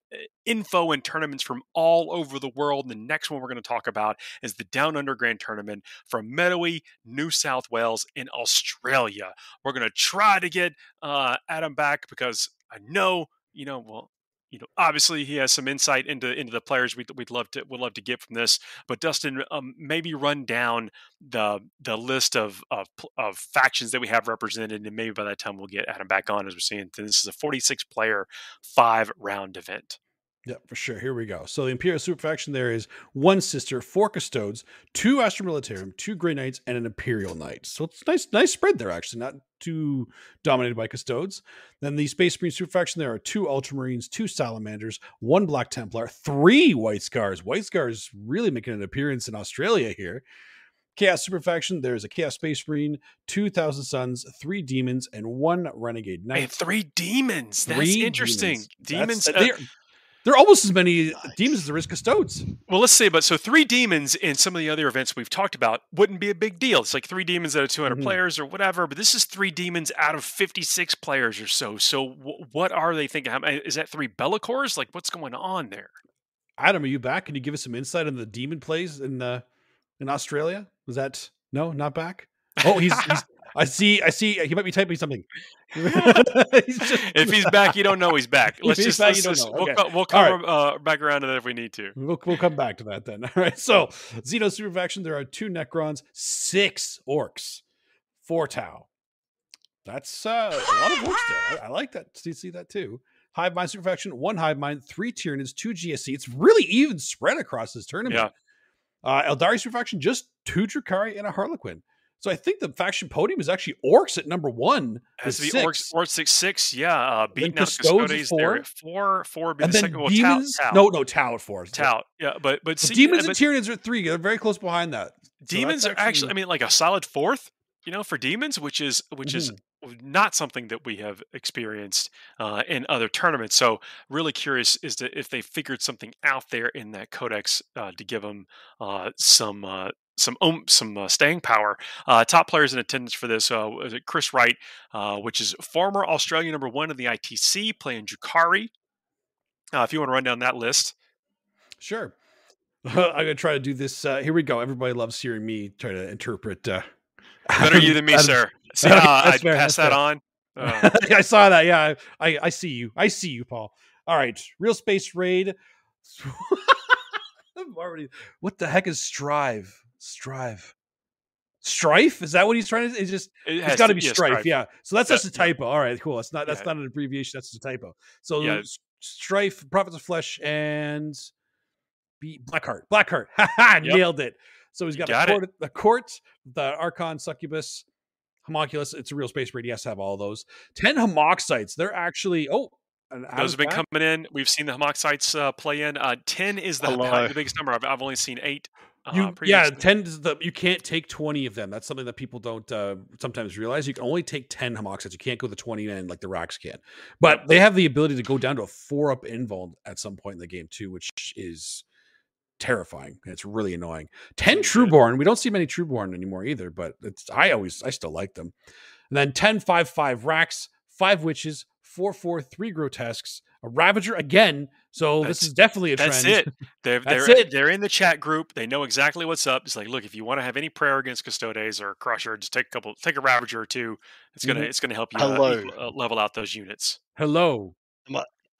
A: info and tournaments from all over the world. And the next one we're going to talk about is the Down Under Grand Tournament from Meadowy, New South Wales in Australia. We're going to try to get uh, Adam back because I know, you know, well, you know, obviously he has some insight into into the players we'd, we'd love to would love to get from this. But Dustin, um, maybe run down the the list of, of of factions that we have represented, and maybe by that time we'll get Adam back on as we're seeing. This is a 46 player five round event.
C: Yeah, for sure. Here we go. So the Imperial Super Faction there is one sister, four custodes, two Astra Militarum, two Grey Knights, and an Imperial Knight. So it's nice, nice spread there. Actually, not too dominated by custodes. Then the Space Marine Super Faction there are two Ultramarines, two Salamanders, one Black Templar, three White Scars. White Scars really making an appearance in Australia here. Chaos Super Faction, there's a Chaos Space Marine, two Thousand Sons, three Demons, and one Renegade Knight.
A: And three Demons. That's three interesting. Demons.
C: demons uh, they're almost as many nice. demons as there is custodes.
A: Well, let's see. but so three demons in some of the other events we've talked about wouldn't be a big deal. It's like three demons out of 200 mm-hmm. players or whatever, but this is three demons out of 56 players or so. So w- what are they thinking? Is that three Be'lakors? Like what's going on there?
C: Adam, are you back? Can you give us some insight on the demon plays in uh, in Australia? Was that no, not back? Oh, he's, he's I see. I see. He might be typing something.
A: he's just, if he's back, you don't know he's back. Let's just, back, let's just okay. we'll, we'll come right. uh, back around to that if we need to.
C: We'll, we'll come back to that then. All right. So, Xeno Super Faction, there are two Necrons, six Orks, four Tau. That's uh, a lot of orks there. I, I like that. See, see that too. Hive Mind Super Faction, one Hive Mind, three Tyranids, two GSC. It's really even spread across this tournament. Yeah. Uh, Aeldari Super Faction, just two Drukhari and a Harlequin. So I think the faction podium is actually Orks at number one.
A: Has the Orks, Orks six six, yeah. Uh, beating out Custodes four. there four, four. and then second,
C: demons, well, Tau,
A: no,
C: no, Tau at four.
A: Tau, yeah, but but see,
C: demons
A: but,
C: and Tyranids are three. They're very close behind that.
A: So demons are actually, I mean, like a solid fourth. You know, for demons, which is which mm-hmm. is not something that we have experienced uh, in other tournaments. So, really curious is to if they figured something out there in that codex uh, to give them uh, some uh, some um, some uh, staying power. Uh, top players in attendance for this uh, Chris Wright, uh, which is former Australian number one in the ITC, playing Drukhari. Uh, if you want to run down that list,
C: Sure. I'm gonna try to do this. Uh, here we go. Everybody loves hearing me try to interpret. Uh,
A: better you than me, sir. See
C: Okay,
A: I
C: fair,
A: pass that
C: fair.
A: on. Uh,
C: I saw that. Yeah, I, I see you. I see you, Paul. All right, real space raid. I'm already. What the heck is strive? Strive. Strife? Is that what he's trying to? It's just.
A: it
C: It's
A: has
C: got to be
A: yeah,
C: strife. Yeah. So that's just a typo. All right, cool. That's not. That's
A: Yeah.
C: not an abbreviation. That's just a typo. So
A: Yeah.
C: strife, prophets of flesh, and be Blackheart. Blackheart. Ha ha!
A: Yep.
C: Nailed it. So he's got,
A: got
C: a court, the court, the Archon, Succubus, Homunculus. It's a real space raid. He has to have all those. Ten Homoxites. They're actually. Oh,
A: Those have been
C: back?
A: coming in. We've seen the Homoxites uh, play in. Uh, Ten is the, the biggest number. I've, I've only seen eight. Uh,
C: You, yeah, ten. The you can't take twenty of them. That's something that people don't uh, sometimes realize. You can only take ten homoxides. You can't go the twenty in like the wracks can. But they have the ability to go down to a four up invul at some point in the game too, which is terrifying. It's really annoying. Ten. Trueborn. We don't see many Trueborn anymore either, but it's I always I still like them. And then 10, 5, 5 wracks, five wyches, four, four, three grotesques, a ravager again. So this is definitely a
A: That's
C: trend.
A: it. They're
C: That's
A: they're
C: it.
A: they're in the chat group. They know exactly what's up. It's like, look, if you want to have any prayer against Custodes or Crusher, just take a couple, take a Ravager or two. It's gonna
C: Mhm.
A: it's gonna help you uh,
B: Hello.
A: uh, level out those units.
C: Hello.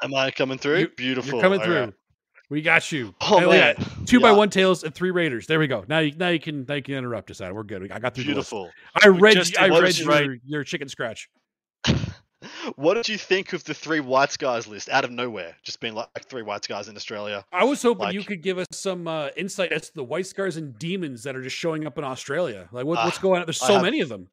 B: Am I coming through?
C: You-
B: Beautiful.
C: You're coming
B: All
C: through.
B: right.
C: We got you.
B: Oh
C: Hey,
B: man,
C: at that. Two by one tails and three raiders. There we go. Now you now you can now you can interrupt us. Adam. We're good. I got through the list.
B: Beautiful.
C: I read
A: just
C: I read your,
A: right.
C: your chicken scratch.
B: what did you think of the three White Scars list out of nowhere? Just being like three White Scars in Australia.
C: I was hoping you could give us some uh, insight as to the white scars and demons that are just showing up in Australia. Like what, what's
B: Ah,
C: going on? There's so
B: have-
C: many of them.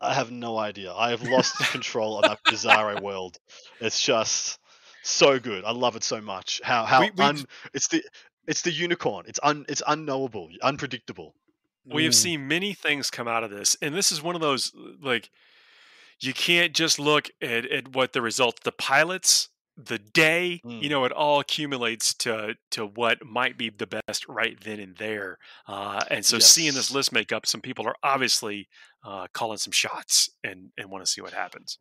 B: I have no idea. I have lost control of that bizarre world. It's just so good. I love it so much. How how
A: We- we
B: un, it's the it's the unicorn. It's un it's unknowable, unpredictable.
A: We have
C: Mm.
A: seen many things come out of this, and this is one of those like you can't just look at, at what the results, the pilots, the day, you
B: Mm.
A: know, it all accumulates to to what might be the best right then and there. Uh, and so seeing this list make up, some people are obviously uh, calling some shots and and want to see what happens.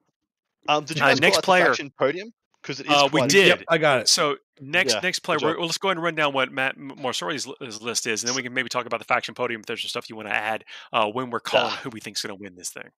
B: Um, did you
A: Uh,
B: guys
A: next
B: call out
A: player.
B: podium? Because it is
A: Uh, we
B: quite
A: did.
C: Yep, I got it.
A: So next
B: Yeah,
A: next player, we're, well, let's go ahead and run down what Matt M- Morosoli's li- list is, and then we can maybe talk about the faction podium if there's some stuff you want to add uh, when we're calling who we think's going to win this thing.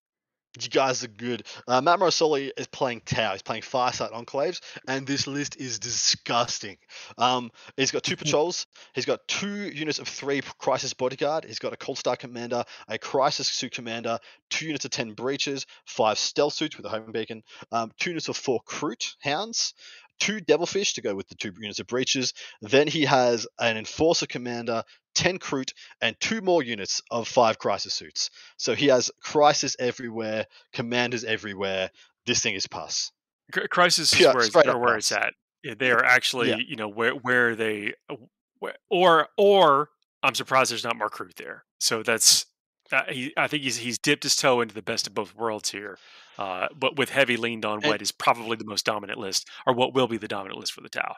B: You guys are good. Uh, Matt Morosoli is playing Tau. He's playing Farsight Enclaves, and this list is disgusting. Um, he's got two patrols. He's got two units of three Crisis Bodyguard. He's got a Coldstar Commander, a Crisis Suit Commander, two units of ten Breachers, five Stealth Suits with a Home Beacon, um, two units of four Kroot Hounds, two Devilfish to go with the two units of Breachers. Then he has an Enforcer Commander, 10 Kroot, and two more units of five Crisis Suits. So he has Crisis everywhere, Commanders everywhere. This thing is pus.
A: Cri- Crisis is
B: Yeah,
A: where it's,
B: straight
A: are
B: up
A: where it's at. They are actually,
B: Yeah.
A: you know, where where they, where, or or I'm surprised there's not more crew there. So that's, uh, he, I think he's he's dipped his toe into the best of both worlds here, uh, but with heavy leaned on
B: And-
A: what is probably the most dominant list, or what will be the dominant list for the Tau.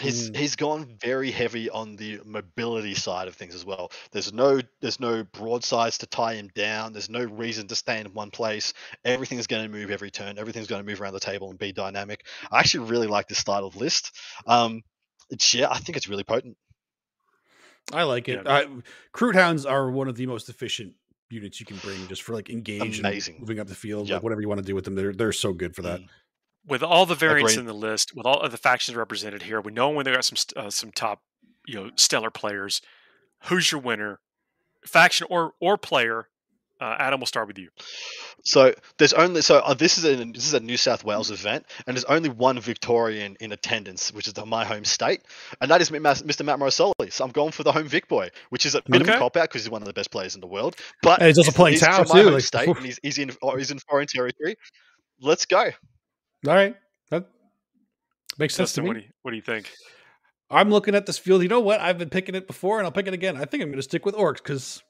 B: He's
C: Mm.
B: he's gone very heavy on the mobility side of things as well. There's no there's no broadsides to tie him down. There's no reason to stay in one place. Everything's going to move every turn. Everything's going to move around the table and be dynamic. I actually really like this style of list. Um, it's yeah, I think it's really potent.
C: I like it.
A: Yeah.
C: Uh, Kroot Hounds are one of the most efficient units you can bring just for like engage
B: Amazing.
C: and moving up the field,
B: Yep.
C: like whatever you want to do with them. They're they're so good for that.
B: Mm.
A: with all the variants
B: Agreed.
A: in the list, with all of the factions represented here, we know when they got some uh, some top, you know, stellar players. Who's your winner, faction or or player? Uh, Adam, we'll start with you.
B: So there's only so uh, this is a this is a New South Wales event, and there's only one Victorian in attendance, which is the, my home state, and that is Mr. Matt Morosoli. So I'm going for the home Vic boy, which is a bit of a cop out because he's one of the best players in the world. But
C: And he's also playing
B: he's
C: Tau,
B: from my
C: too,
B: home
C: like-
B: state, and he's, he's in or he's in foreign territory. Let's go.
C: All right, that makes sense to me.
A: what do you what do you think?
C: I'm looking at this field. You know what? I've been picking it before, and I'll pick it again. I think I'm going to stick with orks because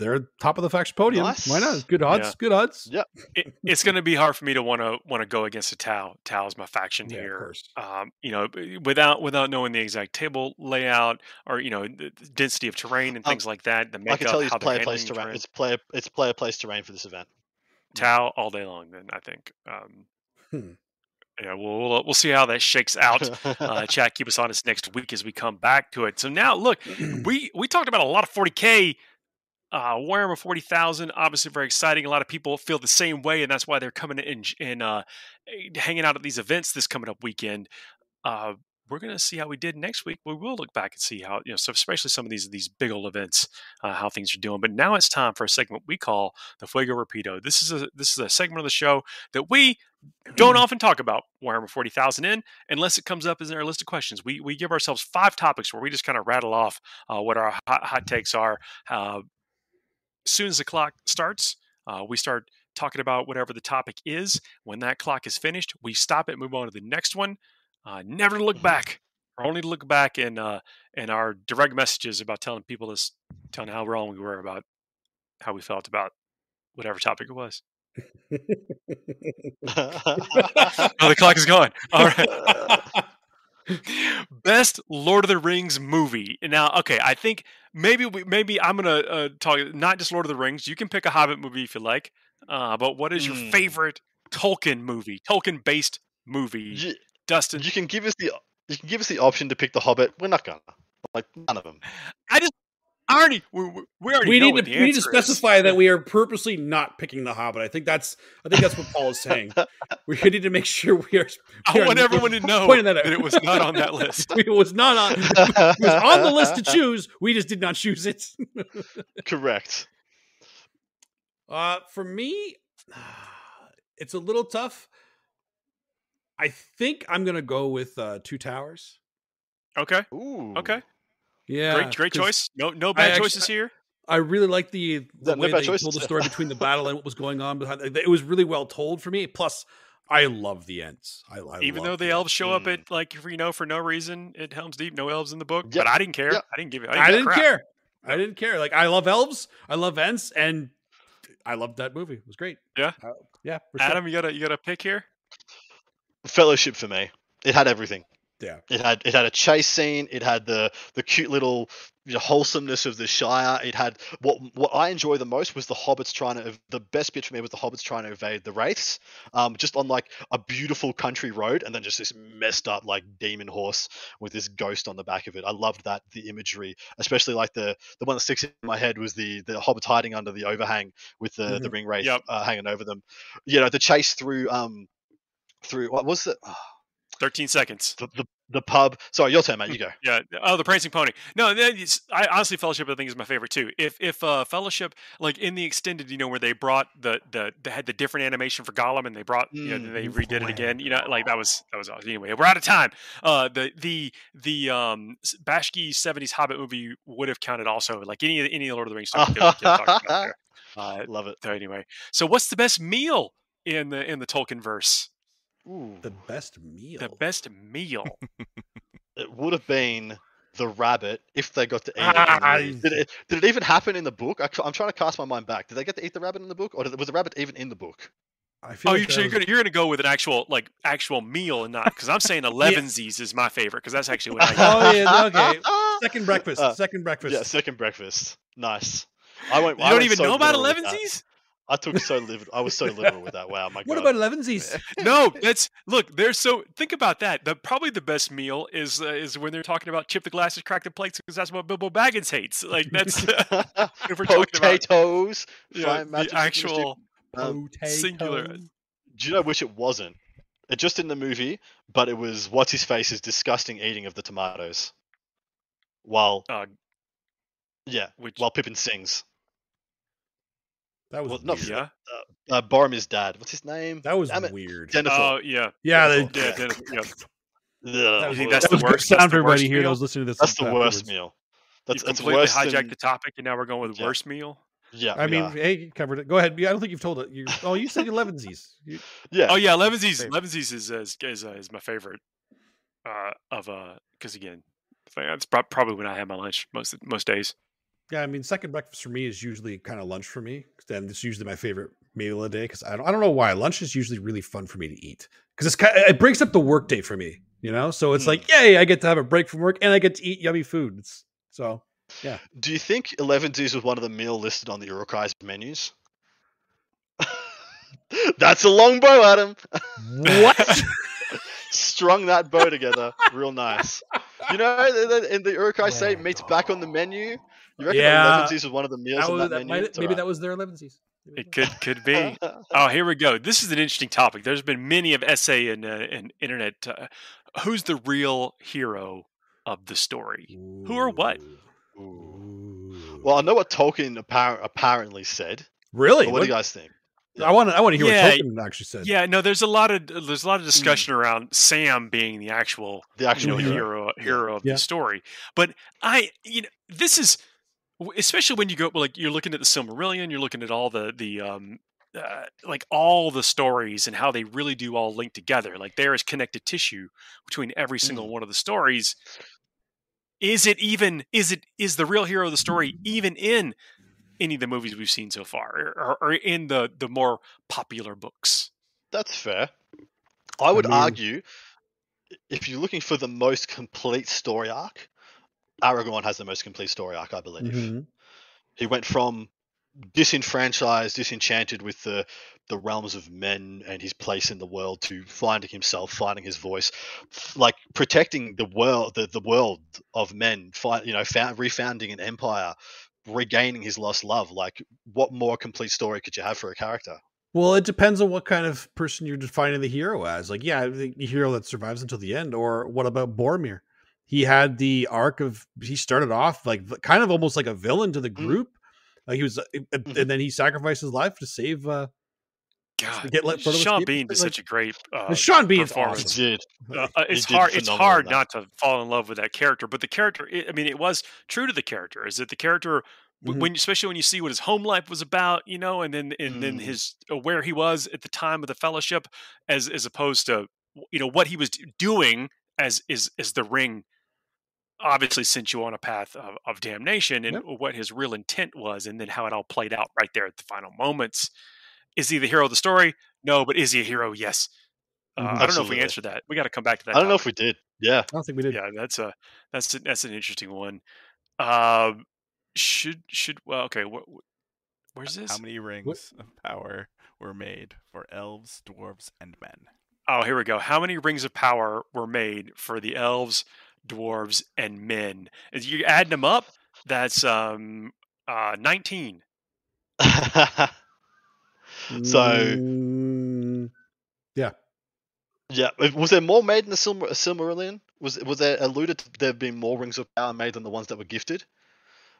C: they're top of the faction podium.
B: Nice.
C: Why not? Good odds.
A: Yeah.
C: Good odds.
B: Yeah.
A: it, it's going to be hard for me to want to want to go against a Tau. Tau is my faction
C: Yeah, of
A: here.
C: course.
A: Um, you know, without without knowing the exact table layout or you know the the density of terrain and
B: Um,
A: things like that. The
B: I
A: makeup,
B: can tell you
A: how
B: it's
A: they're
B: player place terrain.
A: terrain.
B: It's player it's player place terrain for this event.
A: Tau all day long. Then I think. Um,
C: Hmm.
A: Yeah, we'll, we'll we'll see how that shakes out. Uh, chat, keep us honest next week as we come back to it. So now, look, we we talked about a lot of 40k. Uh, Warhammer 40,000, obviously very exciting. A lot of people feel the same way, and that's why they're coming in and uh, eh, hanging out at these events this coming up weekend. Uh, we're going to see how we did next week. We will look back and see how, you know, so especially some of these these big old events, uh, how things are doing. But now it's time for a segment we call the Fuego Rapido. This is a this is a segment of the show that we don't often talk about Warhammer 40,000 in unless it comes up as in our list of questions. We we give ourselves five topics where we just kind of rattle off uh, what our hot, hot takes are. Uh, as soon as the clock starts, uh, we start talking about whatever the topic is. When that clock is finished, we stop it, move on to the next one. Uh, never look back, or only look back in uh, in our direct messages about telling people this, telling how wrong we were about how we felt about whatever topic it was. Oh, the clock is gone. All right. Best Lord of the Rings movie. Now, okay, I think maybe we, maybe I'm gonna uh, talk not just Lord of the Rings. You can pick a Hobbit movie if you like, uh, but what is your
B: Mm.
A: favorite Tolkien movie? Tolkien based movie,
B: you,
A: Dustin.
B: you can give us the you can give us the option to pick the Hobbit. We're not gonna like none of them.
A: I just already we, we- we already
C: we
A: know
C: need
A: what
C: to
A: the
C: we need to
A: answer is.
C: specify that we are purposely not picking the Hobbit. I think that's I think that's what Paul is saying. we need to make sure we are.
A: I
C: we are
A: want everyone to know
C: that, out.
A: that it was not on that list.
C: it was not on. It was on the list to choose. We just did not choose it.
B: Correct.
C: Uh, for me, it's a little tough. I think I'm gonna go with uh, Two Towers.
A: Okay,
B: Ooh.
A: okay,
C: Yeah,
A: great, great
C: 'cause
A: choice. No, no bad
C: actu-
A: choices here.
C: I really like the, the
B: No- no
C: way they
B: choices.
C: told the story between the battle and what was going on behind. It was really well told for me. Plus, I love the ends. I, I
A: Even though
C: love
A: the
C: ends.
A: elves show up at like you know for no reason at Helm's Deep, no elves in the book.
B: Yep,
A: But I didn't care.
B: yep.
A: I didn't give it.
C: I didn't
A: crap.
C: care. I didn't care. Like I love elves. I love ents, and I loved that movie. It was great.
A: Yeah?
C: Uh, yeah. for sure.
A: Adam, you got a you got a pick here.
B: Fellowship for me. It had everything.
C: Yeah.
B: It had it had a chase scene. It had the the cute little you know, wholesomeness of the Shire. It had what what I enjoy the most was the hobbits trying to the best bit for me was the hobbits trying to evade the wraiths, um, just on like a beautiful country road, and then just this messed up like demon horse with this ghost on the back of it. I loved that the imagery, especially like the the one that sticks in my head was the the hobbits hiding under the overhang with the mm-hmm. the ring wraith
A: yep.
B: uh, hanging over them. You know the chase through um through what was it?
A: Oh, 13 seconds.
B: The, the, the, pub. Sorry, your turn, man. You go.
A: yeah. Oh, the prancing pony. No, I honestly, Fellowship I think is my favorite too. If if uh, Fellowship, like in the extended, you know, where they brought the the they had the different animation for Gollum, and they brought you know they
C: mm,
A: redid it again. You know, like that was that was awesome. Anyway, we're out of time. Uh, the the the um Bakshi 70s Hobbit movie would have counted also. Like any any Lord of the Rings stuff. uh,
B: Love it.
A: So anyway, so what's the best meal in the in the Tolkien verse?
B: Ooh.
C: the best meal.
A: The best meal.
B: It would have been the rabbit if they got to eat
C: Ah,
B: it. in the movie. Did it. Did it even happen in the book? I, am trying to cast my mind back. Did they get to eat the rabbit in the book, or did, was the rabbit even in the book?
C: I feel
A: Oh,
C: like
A: you,
C: that
A: so you're gonna you're gonna go with an actual like actual meal and not because I'm saying elevensies is my favorite because that's actually what I get.
C: Oh, yeah, okay. second breakfast.
B: Uh,
C: second breakfast.
B: yeah, second breakfast. Nice. I went.
A: You
B: I
A: don't
B: went
A: even
B: so
A: know about
B: literal with that.
A: elevensies?
B: I took so livid. I was so literal with that. Wow, my
C: What
B: god.
C: about elevensies?
A: No, that's look. There's so think about that. The probably the best meal is uh, is when they're talking about chip the glasses, crack the plates because that's what Bilbo Baggins hates. Like that's if we're talking about
B: potatoes?
A: yeah, the actual
B: Um,
A: singular.
B: Do you know which it wasn't? It just in the movie, but it was what's his face's disgusting eating of the tomatoes. While
A: Uh,
B: yeah,
A: which
B: while Pippin sings.
C: That was
B: Well, not
A: yeah.
B: Uh, Boromir's dad. What's his name?
C: That was
B: Damn
C: weird.
B: Denethor.
A: Oh yeah.
C: yeah, they,
B: Denethor.
A: Yeah. Dennis, yeah.
B: Ugh,
A: You think that's
C: that
A: the worst- that's
C: sound
A: the
C: for everybody
A: worst
C: here that
A: meal?
C: was listening to this.
B: That's the worst
C: afterwards.
B: meal. That's
A: You've completely
B: worse
A: hijacked
B: than,
A: the topic, and now we're going with
B: Yeah.
A: worst meal.
B: Yeah,
C: I mean,
B: yeah.
C: hey, you covered it. Go ahead. I don't think you've told it. You, oh, you said elevensies. You,
B: yeah.
A: Oh yeah, Levensies.
C: Favorite.
A: Levensies is is is, uh, is my favorite. Uh, of uh, because again, that's probably when I have my lunch most most days.
C: Yeah, I mean, second breakfast for me is usually kind of lunch for me. Then it's usually my favorite meal of the day because I don't, I don't know why lunch is usually really fun for me to eat because it's kind it breaks up the work day for me. You know, so it's
B: Hmm.
C: like, yay, I get to have a break from work and I get to eat yummy food. It's so yeah.
B: Do you think Elevensies was one of the meal listed on the Uruk-hai's menus? That's a long bow, Adam.
C: what?
B: Strung that bow together, real nice. You know, in the Urukai say meat's back on the menu. You reckon
C: Yeah.
B: Elevensies was one of the meals
C: That
B: on
C: was-
B: that,
C: that
B: menu?
C: might- maybe
B: alright.
C: that was their elevensies.
A: It could could be. Oh, here we go. This is an interesting topic. There's been many of essay and uh, and internet. Uh, who's the real hero of the story? Who or what?
B: Ooh.
C: Ooh.
B: Well, I know what Tolkien appar- apparently said.
C: really?
B: But what do you guys think?
C: I want to. I want to hear
A: Yeah,
C: what Tolkien actually said.
A: Yeah, no. There's a lot of there's a lot of discussion around Sam being the actual
B: The
A: you
B: actual
A: know
B: hero.
A: hero hero of
C: Yeah.
A: the story. But I, you know, this is w- especially when you go like you're looking at the Silmarillion, you're looking at all the the um uh, like all the stories and how they really do all link together. Like there is connected tissue between every single one of the stories. Is it even? Is it is the real hero of the story even in any of the movies we've seen so far, or, or in the the more popular books?
B: That's fair. I would
C: mean-
B: argue if you're looking for the most complete story arc, Aragorn has the most complete story arc, I believe.
C: Mhm.
B: He went from disenfranchised, disenchanted with the the realms of men and his place in the world to finding himself, finding his voice, like protecting the world, the, the world of men, fi- you know, found, refounding an empire, regaining his lost love. Like, what more complete story could you have for a character?
C: Well, it depends on what kind of person you're defining the hero as. Like, yeah, the hero that survives until the end, or what about Boromir? He had the arc of he started off like kind of almost like a villain to the group. Like he was, uh,
B: Mhm.
C: and then he sacrificed his life to save. uh
A: God,
C: get let-
A: Sean
C: escape,
A: Bean did
C: like-
A: such a great. Uh,
C: Sean Bean's
A: performance.
C: awesome.
A: Uh, uh, it's hard. It's hard not to fall in love with that character, but the character. i I mean, it was true to the character. Is that the character? w
C: Mhm.
A: When especially when you see what his home life was about, you know, and then and then
B: Mm.
A: his uh, where he was at the time of the Fellowship, as as opposed to you know what he was doing as is as the ring. Obviously, sent you on a path of, of damnation, and
C: Yep.
A: what his real intent was, and then how it all played out right there at the final moments. Is he the hero of the story? No, but is he a hero? Yes. Uh,
C: Mhm.
A: I don't know if we answered that. We got to come back to that.
B: I don't know if we did. Yeah.
C: I don't think we did.
A: Yeah, that's a that's a, that's an interesting one. Um, should should well, okay. What, where's this?
D: How many rings of power were made for elves, dwarves, and men?
A: Oh, here we go. How many rings of power were made for the elves, dwarves, and men? As you adding them up, that's um uh nineteen.
B: so
C: Mm,
B: yeah, uh, was there more made in the Silmar- Silmarillion? Was was there alluded to there being more rings of power made than the ones that were gifted?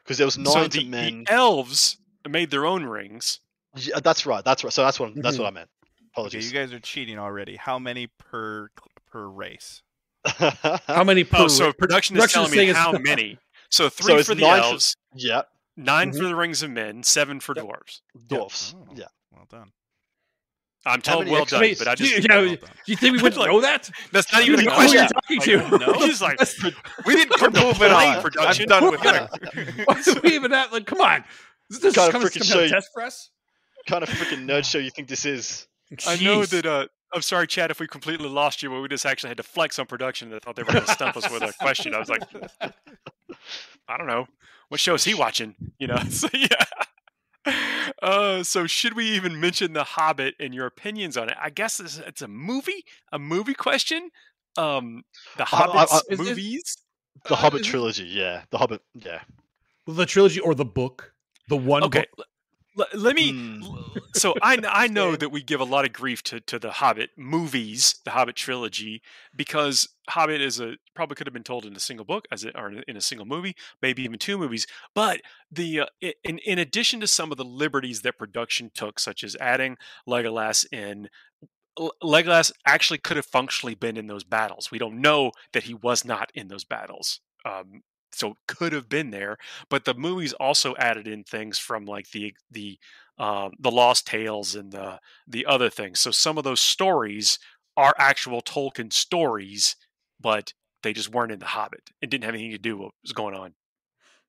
B: Because there was nine
A: so the,
B: men.
A: the elves made their own rings.
B: Yeah, that's right. That's right. So that's what that's
C: Mhm.
B: what I meant.
D: Okay, you guys are cheating already. How many per per race?
C: How many? Per
A: Oh, so production is telling me
C: saying
A: how many. So three
B: it's
A: for the
B: nine for-
A: elves,
B: yeah,
A: 9
C: Mhm.
A: for the rings of men, seven for
C: Yep.
A: dwarves.
B: dwarfs.
D: Oh.
B: Yeah.
D: Well done.
A: I'm told well done, but I
C: do you-
A: just
C: yeah,
D: Well
C: do you think we wouldn't
A: Like-
C: know that?
A: that's not even a
C: know who you're talking to.
D: No.
A: He's like,
C: That's-
A: we didn't come to play
D: on.
A: production.
D: I'm done with
C: What
D: that.
C: Why do we even have like? Come on, is this
B: Kind of
C: coming,
B: freaking
C: coming out
B: show-
C: test press?
B: kind of freaking nerd show you think this is?
A: I know that. Uh, I'm sorry, Chad, if we completely lost you, but we just actually had to flex on production. and I thought they were going to stump us with a question. I was like, I don't know. What show is he watching? You know. So yeah. Uh, so should we even mention The Hobbit and your opinions on it? I guess it's, it's a movie, a movie question. Um, the
B: Hobbit I-
A: Hobbit's
B: I-
C: Is- is-
A: movies.
B: The
C: Uh,
B: Hobbit
C: is
B: trilogy. Yeah, the Hobbit. Yeah.
C: the trilogy or the book, the one
A: Okay,
C: book.
A: Let me.
B: Hmm.
A: So I I know that we give a lot of grief to to the Hobbit movies, the Hobbit trilogy, because Hobbit is a probably could have been told in a single book, as it, or in a single movie, maybe even two movies. But the uh, in in addition to some of the liberties that production took, such as adding Legolas in. Legolas actually could have functionally been in those battles. We don't know that he was not in those battles. Um, so could have been there, but the movies also added in things from like the the um, the Lost Tales and the the other things. So some of those stories are actual Tolkien stories, but they just weren't in the Hobbit. It didn't have anything to do with what was going on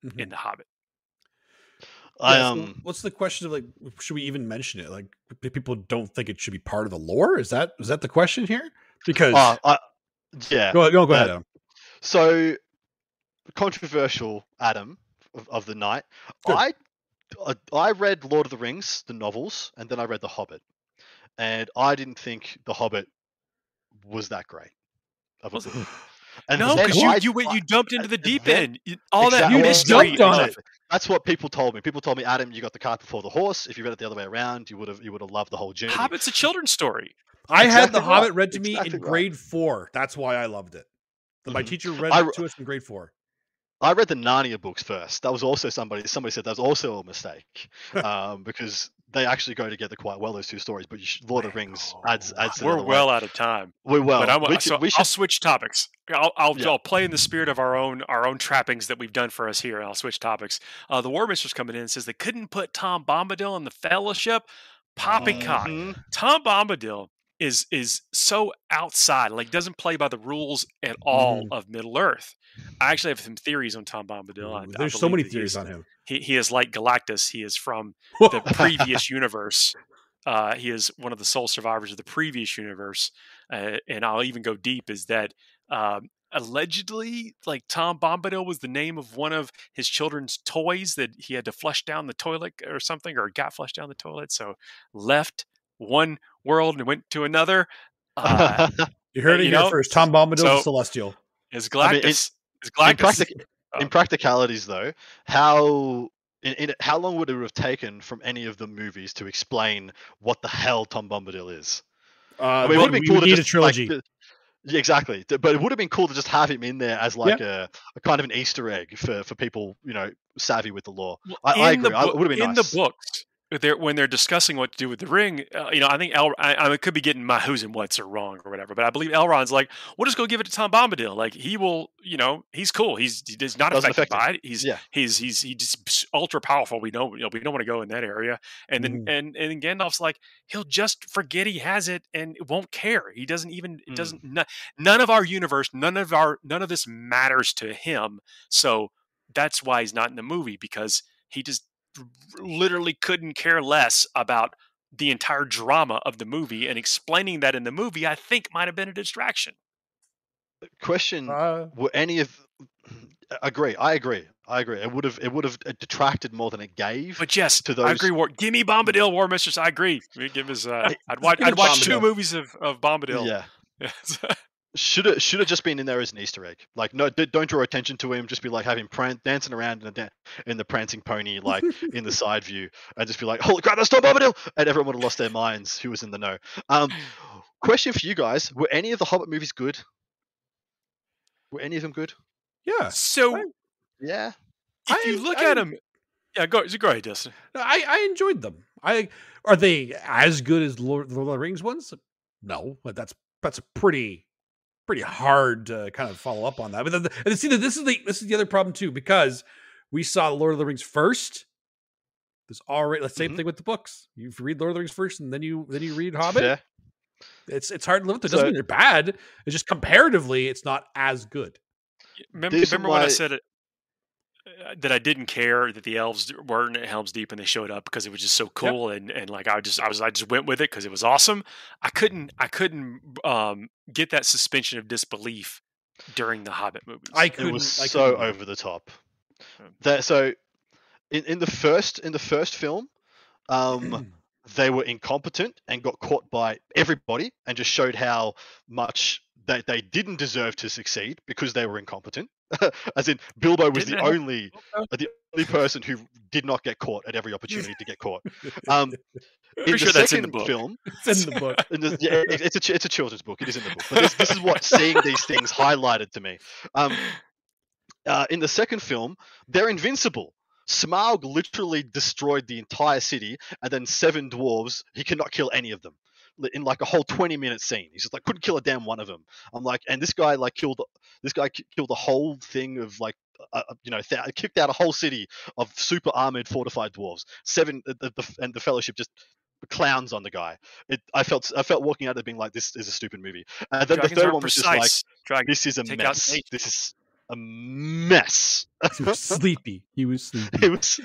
C: Mhm.
A: in the Hobbit.
B: I
C: Yeah, so
B: um
C: what's the question of like should we even mention it? Like people don't think it should be part of the lore. Is that is that the question here? Because
B: uh, I, yeah.
C: go, no, go ahead.
B: uh,
C: Adam.
B: So controversial, Adam of, of the night.
C: Good.
B: I uh, I read Lord of the Rings, the novels, and then I read The Hobbit, and I didn't think The Hobbit was that great. Of a
A: Was-
B: book. And
A: no, because you, you went, you dumped into the deep
B: then-
A: end. You- All that
C: You
A: mystery.
C: jumped on it.
B: That's what people told me. People told me, Adam, you got the cart before the horse. If you read it the other way around, you would have you would have loved the whole journey.
A: Hobbit's a children's story.
C: I had
B: exactly
C: the Hobbit
B: right.
C: read to me
B: Exactly
C: in
B: right.
C: grade four. That's why I loved it. My
B: Mhm.
C: teacher read
B: I
C: it to us in grade four.
B: I read the Narnia books first. That was also somebody somebody said that was also a mistake um, because they actually go together quite well those two stories. But you should, Lord of Rings adds adds
A: We're well out of time.
B: we well
A: but I'm,
B: we,
A: so
B: should, we
A: I'll switch topics. I'll, I'll,
B: Yeah.
A: I'll play in the spirit of our own our own trappings that we've done for us here. and I'll switch topics. Uh, the War Mistress coming in and says they couldn't put Tom Bombadil in the Fellowship. Poppycock.
B: Mhm.
A: Tom Bombadil is is so outside, like doesn't play by the rules at all
C: Mhm.
A: of Middle Earth. I actually have some theories on Tom Bombadil. I- I
C: There's so many theories on him.
A: He he is like Galactus. He is from the previous universe. Uh, he is one of the sole survivors of the previous universe, uh, and I'll even go deep. Is that um, allegedly, like Tom Bombadil was the name of one of his children's toys that he had to flush down the toilet or something, or got flushed down the toilet. So left one world and went to another. Uh,
C: you heard it
A: you
C: here
A: know,
C: first. Tom Bombadil, a
A: so-
C: celestial.
A: is
B: I mean,
A: Galactus?
B: in-
A: is
B: in,
A: Galactus?
B: practic-
A: Oh.
B: in practicalities, though, how in, in, how long would it have taken from any of the movies to explain what the hell Tom Bombadil is?
C: Uh,
B: I mean, it would have been cool to
C: need a
B: just,
C: trilogy.
B: Like, yeah, exactly. But it would have been cool to just have him in there as like a, a kind of an Easter egg for, for people, you know, savvy with the law. I- I
A: in the
B: agree. I- it would've been
A: in
B: nice.
A: the books. They're, when they're discussing what to do with the ring, uh, you know, I think El, I, I could be getting my who's and what's are wrong or whatever, but I believe Elrond's like, we'll just go give it to Tom Bombadil. Like he will, you know, he's cool. He's he's not
B: Doesn't
A: affected
B: affect
A: by it. He's
B: Yeah.
A: he's he's he's just ultra powerful. We know, you know, we don't want to go in that area. And then
C: Mhm.
A: and and Gandalf's like, he'll just forget he has it and won't care. He doesn't even it
B: Mm.
A: doesn't no- none of our universe, none of our none of this matters to him. So that's why he's not in the movie because he just literally couldn't care less about the entire drama of the movie and explaining that in the movie i think might have been a distraction
B: Question:
C: Uh,
B: Were any of agree? I agree. I agree. It would have it would have detracted more than it gave.
A: but yes
B: To those i
A: agree war give me bombadil war mistress i agree We give us uh, i'd watch i'd watch two movies of, of bombadil
B: yeah.
A: Yes.
B: Should have should have just been in there as an Easter egg. Like no, d- don't draw attention to him. Just be like having him pran- dancing around in the da- in the prancing pony, like in the side view, and just be like, "Holy crap, that's Tom Bombadil!" And everyone would have lost their minds. Who was in the know? Um, question for you guys: Were any of the Hobbit movies good? Were any of them good?
C: yeah,
A: so
C: Right.
B: Yeah.
A: if
C: I-
A: you look
C: I-
A: at them yeah go, go ahead Dustin.
C: I, I enjoyed them. I are they as good as Lord, Lord of the Rings ones? No, but that's that's a pretty pretty hard to kind of follow up on that. But the, and see, this is the this is the other problem too because we saw Lord of the Rings first. There's already the same
B: Mhm.
C: thing with the books. You read Lord of the Rings first, and then you then you read Hobbit.
B: Fair.
C: It's it's hard to live with. It doesn't
B: So-
C: mean they're bad. It's just comparatively, it's not as good.
A: Remember,
B: These are
A: remember when I said it that I didn't care that the elves weren't at Helm's Deep and they showed up because it was just so cool and and like I just I was I just went with it because it was awesome. I couldn't I couldn't um, get that suspension of disbelief during the Hobbit movies.
C: I
B: It
C: couldn't.
B: was
C: I
B: so over the top. That so in, in the first in the first film, um, they were incompetent and got caught by everybody and just showed how much they, they didn't deserve to succeed because they were incompetent. As in, Bilbo was the only uh, the only person who did not get caught at every opportunity to get caught. Um, in the
A: sure that's in the book.
B: film,
C: it's in the book.
B: in the, yeah, it- it's a it's a children's book. It is in the book. But this, this is what seeing these things highlighted to me. Um, uh, in the second film, they're invincible. Smaug literally destroyed the entire city, and then seven dwarves. He cannot kill any of them li- in like a whole twenty minute scene. He's just like couldn't kill a damn one of them. I'm like, and this guy like killed this guy killed the whole thing of like. Uh, you know, th- kicked out a whole city of super armored, fortified dwarves. Seven, the, the, the, and the Fellowship just clowns on the guy. It, I felt, I felt walking out of being like, this is a stupid movie. And then
A: Dragons
B: the 3rd one was just like,
A: precise.
B: This is a
A: Take
B: mess. This is a mess.
C: He was sleepy. He was sleepy.
B: it was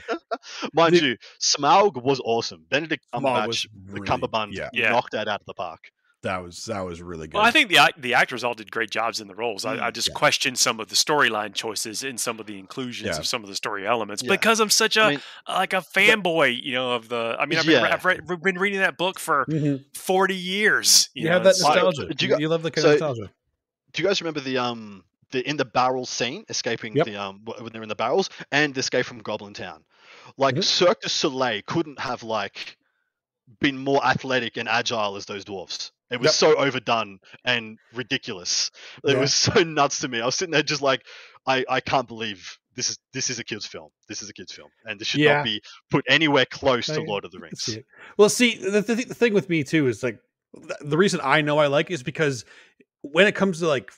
B: Mind
C: The-
B: you, Smaug was awesome. Benedict
C: Smaug
B: Cumberbatch,
C: was
B: the
C: really-
B: Cumberbund,
C: yeah.
A: Yeah.
B: knocked that out of the park.
C: That was that was really good.
A: Well, I think the the actors all did great jobs in the roles. I, I
B: Mm,
A: just
C: yeah.
A: question some of the storyline choices and some of the inclusions
C: Yeah.
A: of some of the story elements
B: Yeah.
A: because I'm such a
B: I mean,
A: like a fanboy, you know, of the. I mean, I've been, I've read, been reading that book for
C: Mhm.
A: 40 years. You,
C: you
A: know,
C: have that
A: it's like-
C: nostalgia.
B: do you
C: you, you love the kind
B: so-
C: of nostalgia.
B: do you guys remember the um the in the barrel scene escaping
C: Yep.
B: the um when they're in the barrels and the escape from Goblin Town? Like
C: Mhm.
B: Cirque du Soleil couldn't have like been more athletic and agile as those dwarfs. It was
C: Yep.
B: so overdone and ridiculous. It
C: Yeah.
B: was so nuts to me. I was sitting there just like, I, I can't believe this is this is a kids film. This is a kids film, and this should
C: Yeah.
B: not be put anywhere close to Lord of the Rings.
C: see. Well, see, the, the, the thing with me too is like th- the reason I know I like it is because when it comes to like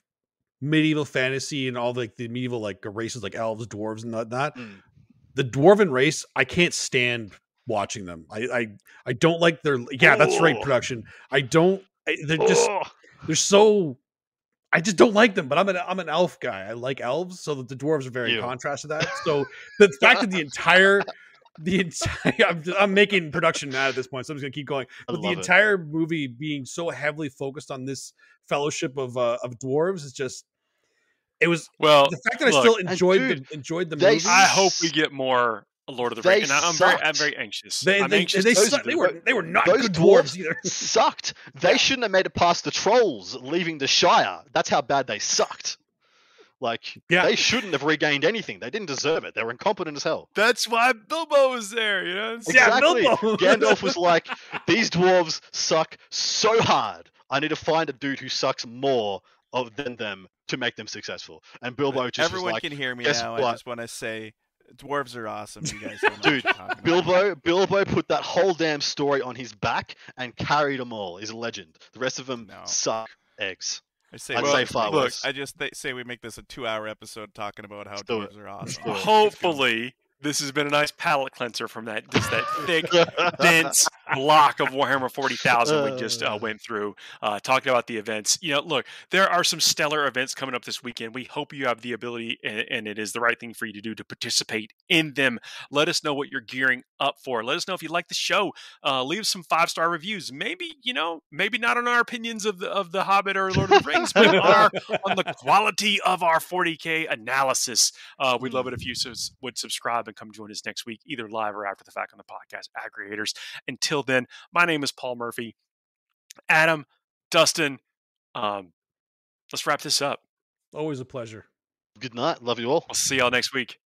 C: medieval fantasy and all like the medieval like races like elves, dwarves, and whatnot,
B: Mm.
C: the dwarven race I can't stand watching them. I I, I don't like their yeah that's right production. I don't. I, they're just
B: Oh,
C: they're so. I just don't like them, but I'm an I'm an elf guy. I like elves, so that the dwarves are very
B: Ew.
C: contrast to that. So the fact that the entire the entire I'm, I'm making production mad at this point, so I'm just gonna keep going.
B: I
C: But the
B: love it.
C: entire movie being so heavily focused on this fellowship of uh, of dwarves is just it was
A: well,
C: the fact that I still enjoyed
B: dude,
C: the enjoyed the movie.
A: I hope we get more Lord of the Rings, and I- I'm very, I'm very anxious.
C: they
A: I'm
C: they,
A: anxious.
C: they,
B: those-
C: they were they were not
B: those
C: good dwarves
B: dwarves
C: either.
B: sucked. They
C: Yeah.
B: shouldn't have made it past the trolls leaving the Shire. That's how bad they sucked. Like
C: Yeah.
B: they shouldn't have regained anything. They didn't deserve it. They were incompetent as hell.
A: That's why Bilbo was there. You know, It's-
C: Yeah,
B: Exactly.
C: Bilbo.
B: Gandalf was like, "These dwarves suck so hard. I need to find a dude who sucks more of than them to make them successful." And Bilbo just
D: Everyone
B: was like,
D: can hear me
B: "Guess
D: now. I just want to say, dwarves are awesome. You guys
B: Dude,
D: what you're talking about.
B: Bilbo, Bilbo put that whole damn story on his back and carried them all. He's a legend. The rest of them
D: No.
B: suck eggs.
D: I say,
B: I'd
D: we
B: say far
A: look,
B: less.
D: I just th- say we make this a two-hour episode talking about how
B: Let's
D: dwarves are awesome.
B: do it.
A: hopefully this has been a nice palate cleanser from that just that thick dense block of Warhammer 40,000 we just uh,
B: Uh.
A: went through, uh, talking about the events. You know, look, there are some stellar events coming up this weekend. We hope you have the ability and, and it is the right thing for you to do to participate in them. Let us know what you're gearing up for. Let us know if you like the show. Uh, leave some five star reviews. Maybe, you know, maybe not on our opinions of the, of the Hobbit or Lord of the Rings, but on, our, on the quality of our 40K analysis. Uh, we'd love it if you sus- would subscribe and come join us next week, either live or after the fact on the podcast aggregators. Until then, my name is Paul Murphy. Adam, Dustin, um, let's wrap this up.
C: Always a pleasure.
B: Good night. Love you all.
A: We'll see y'all next week.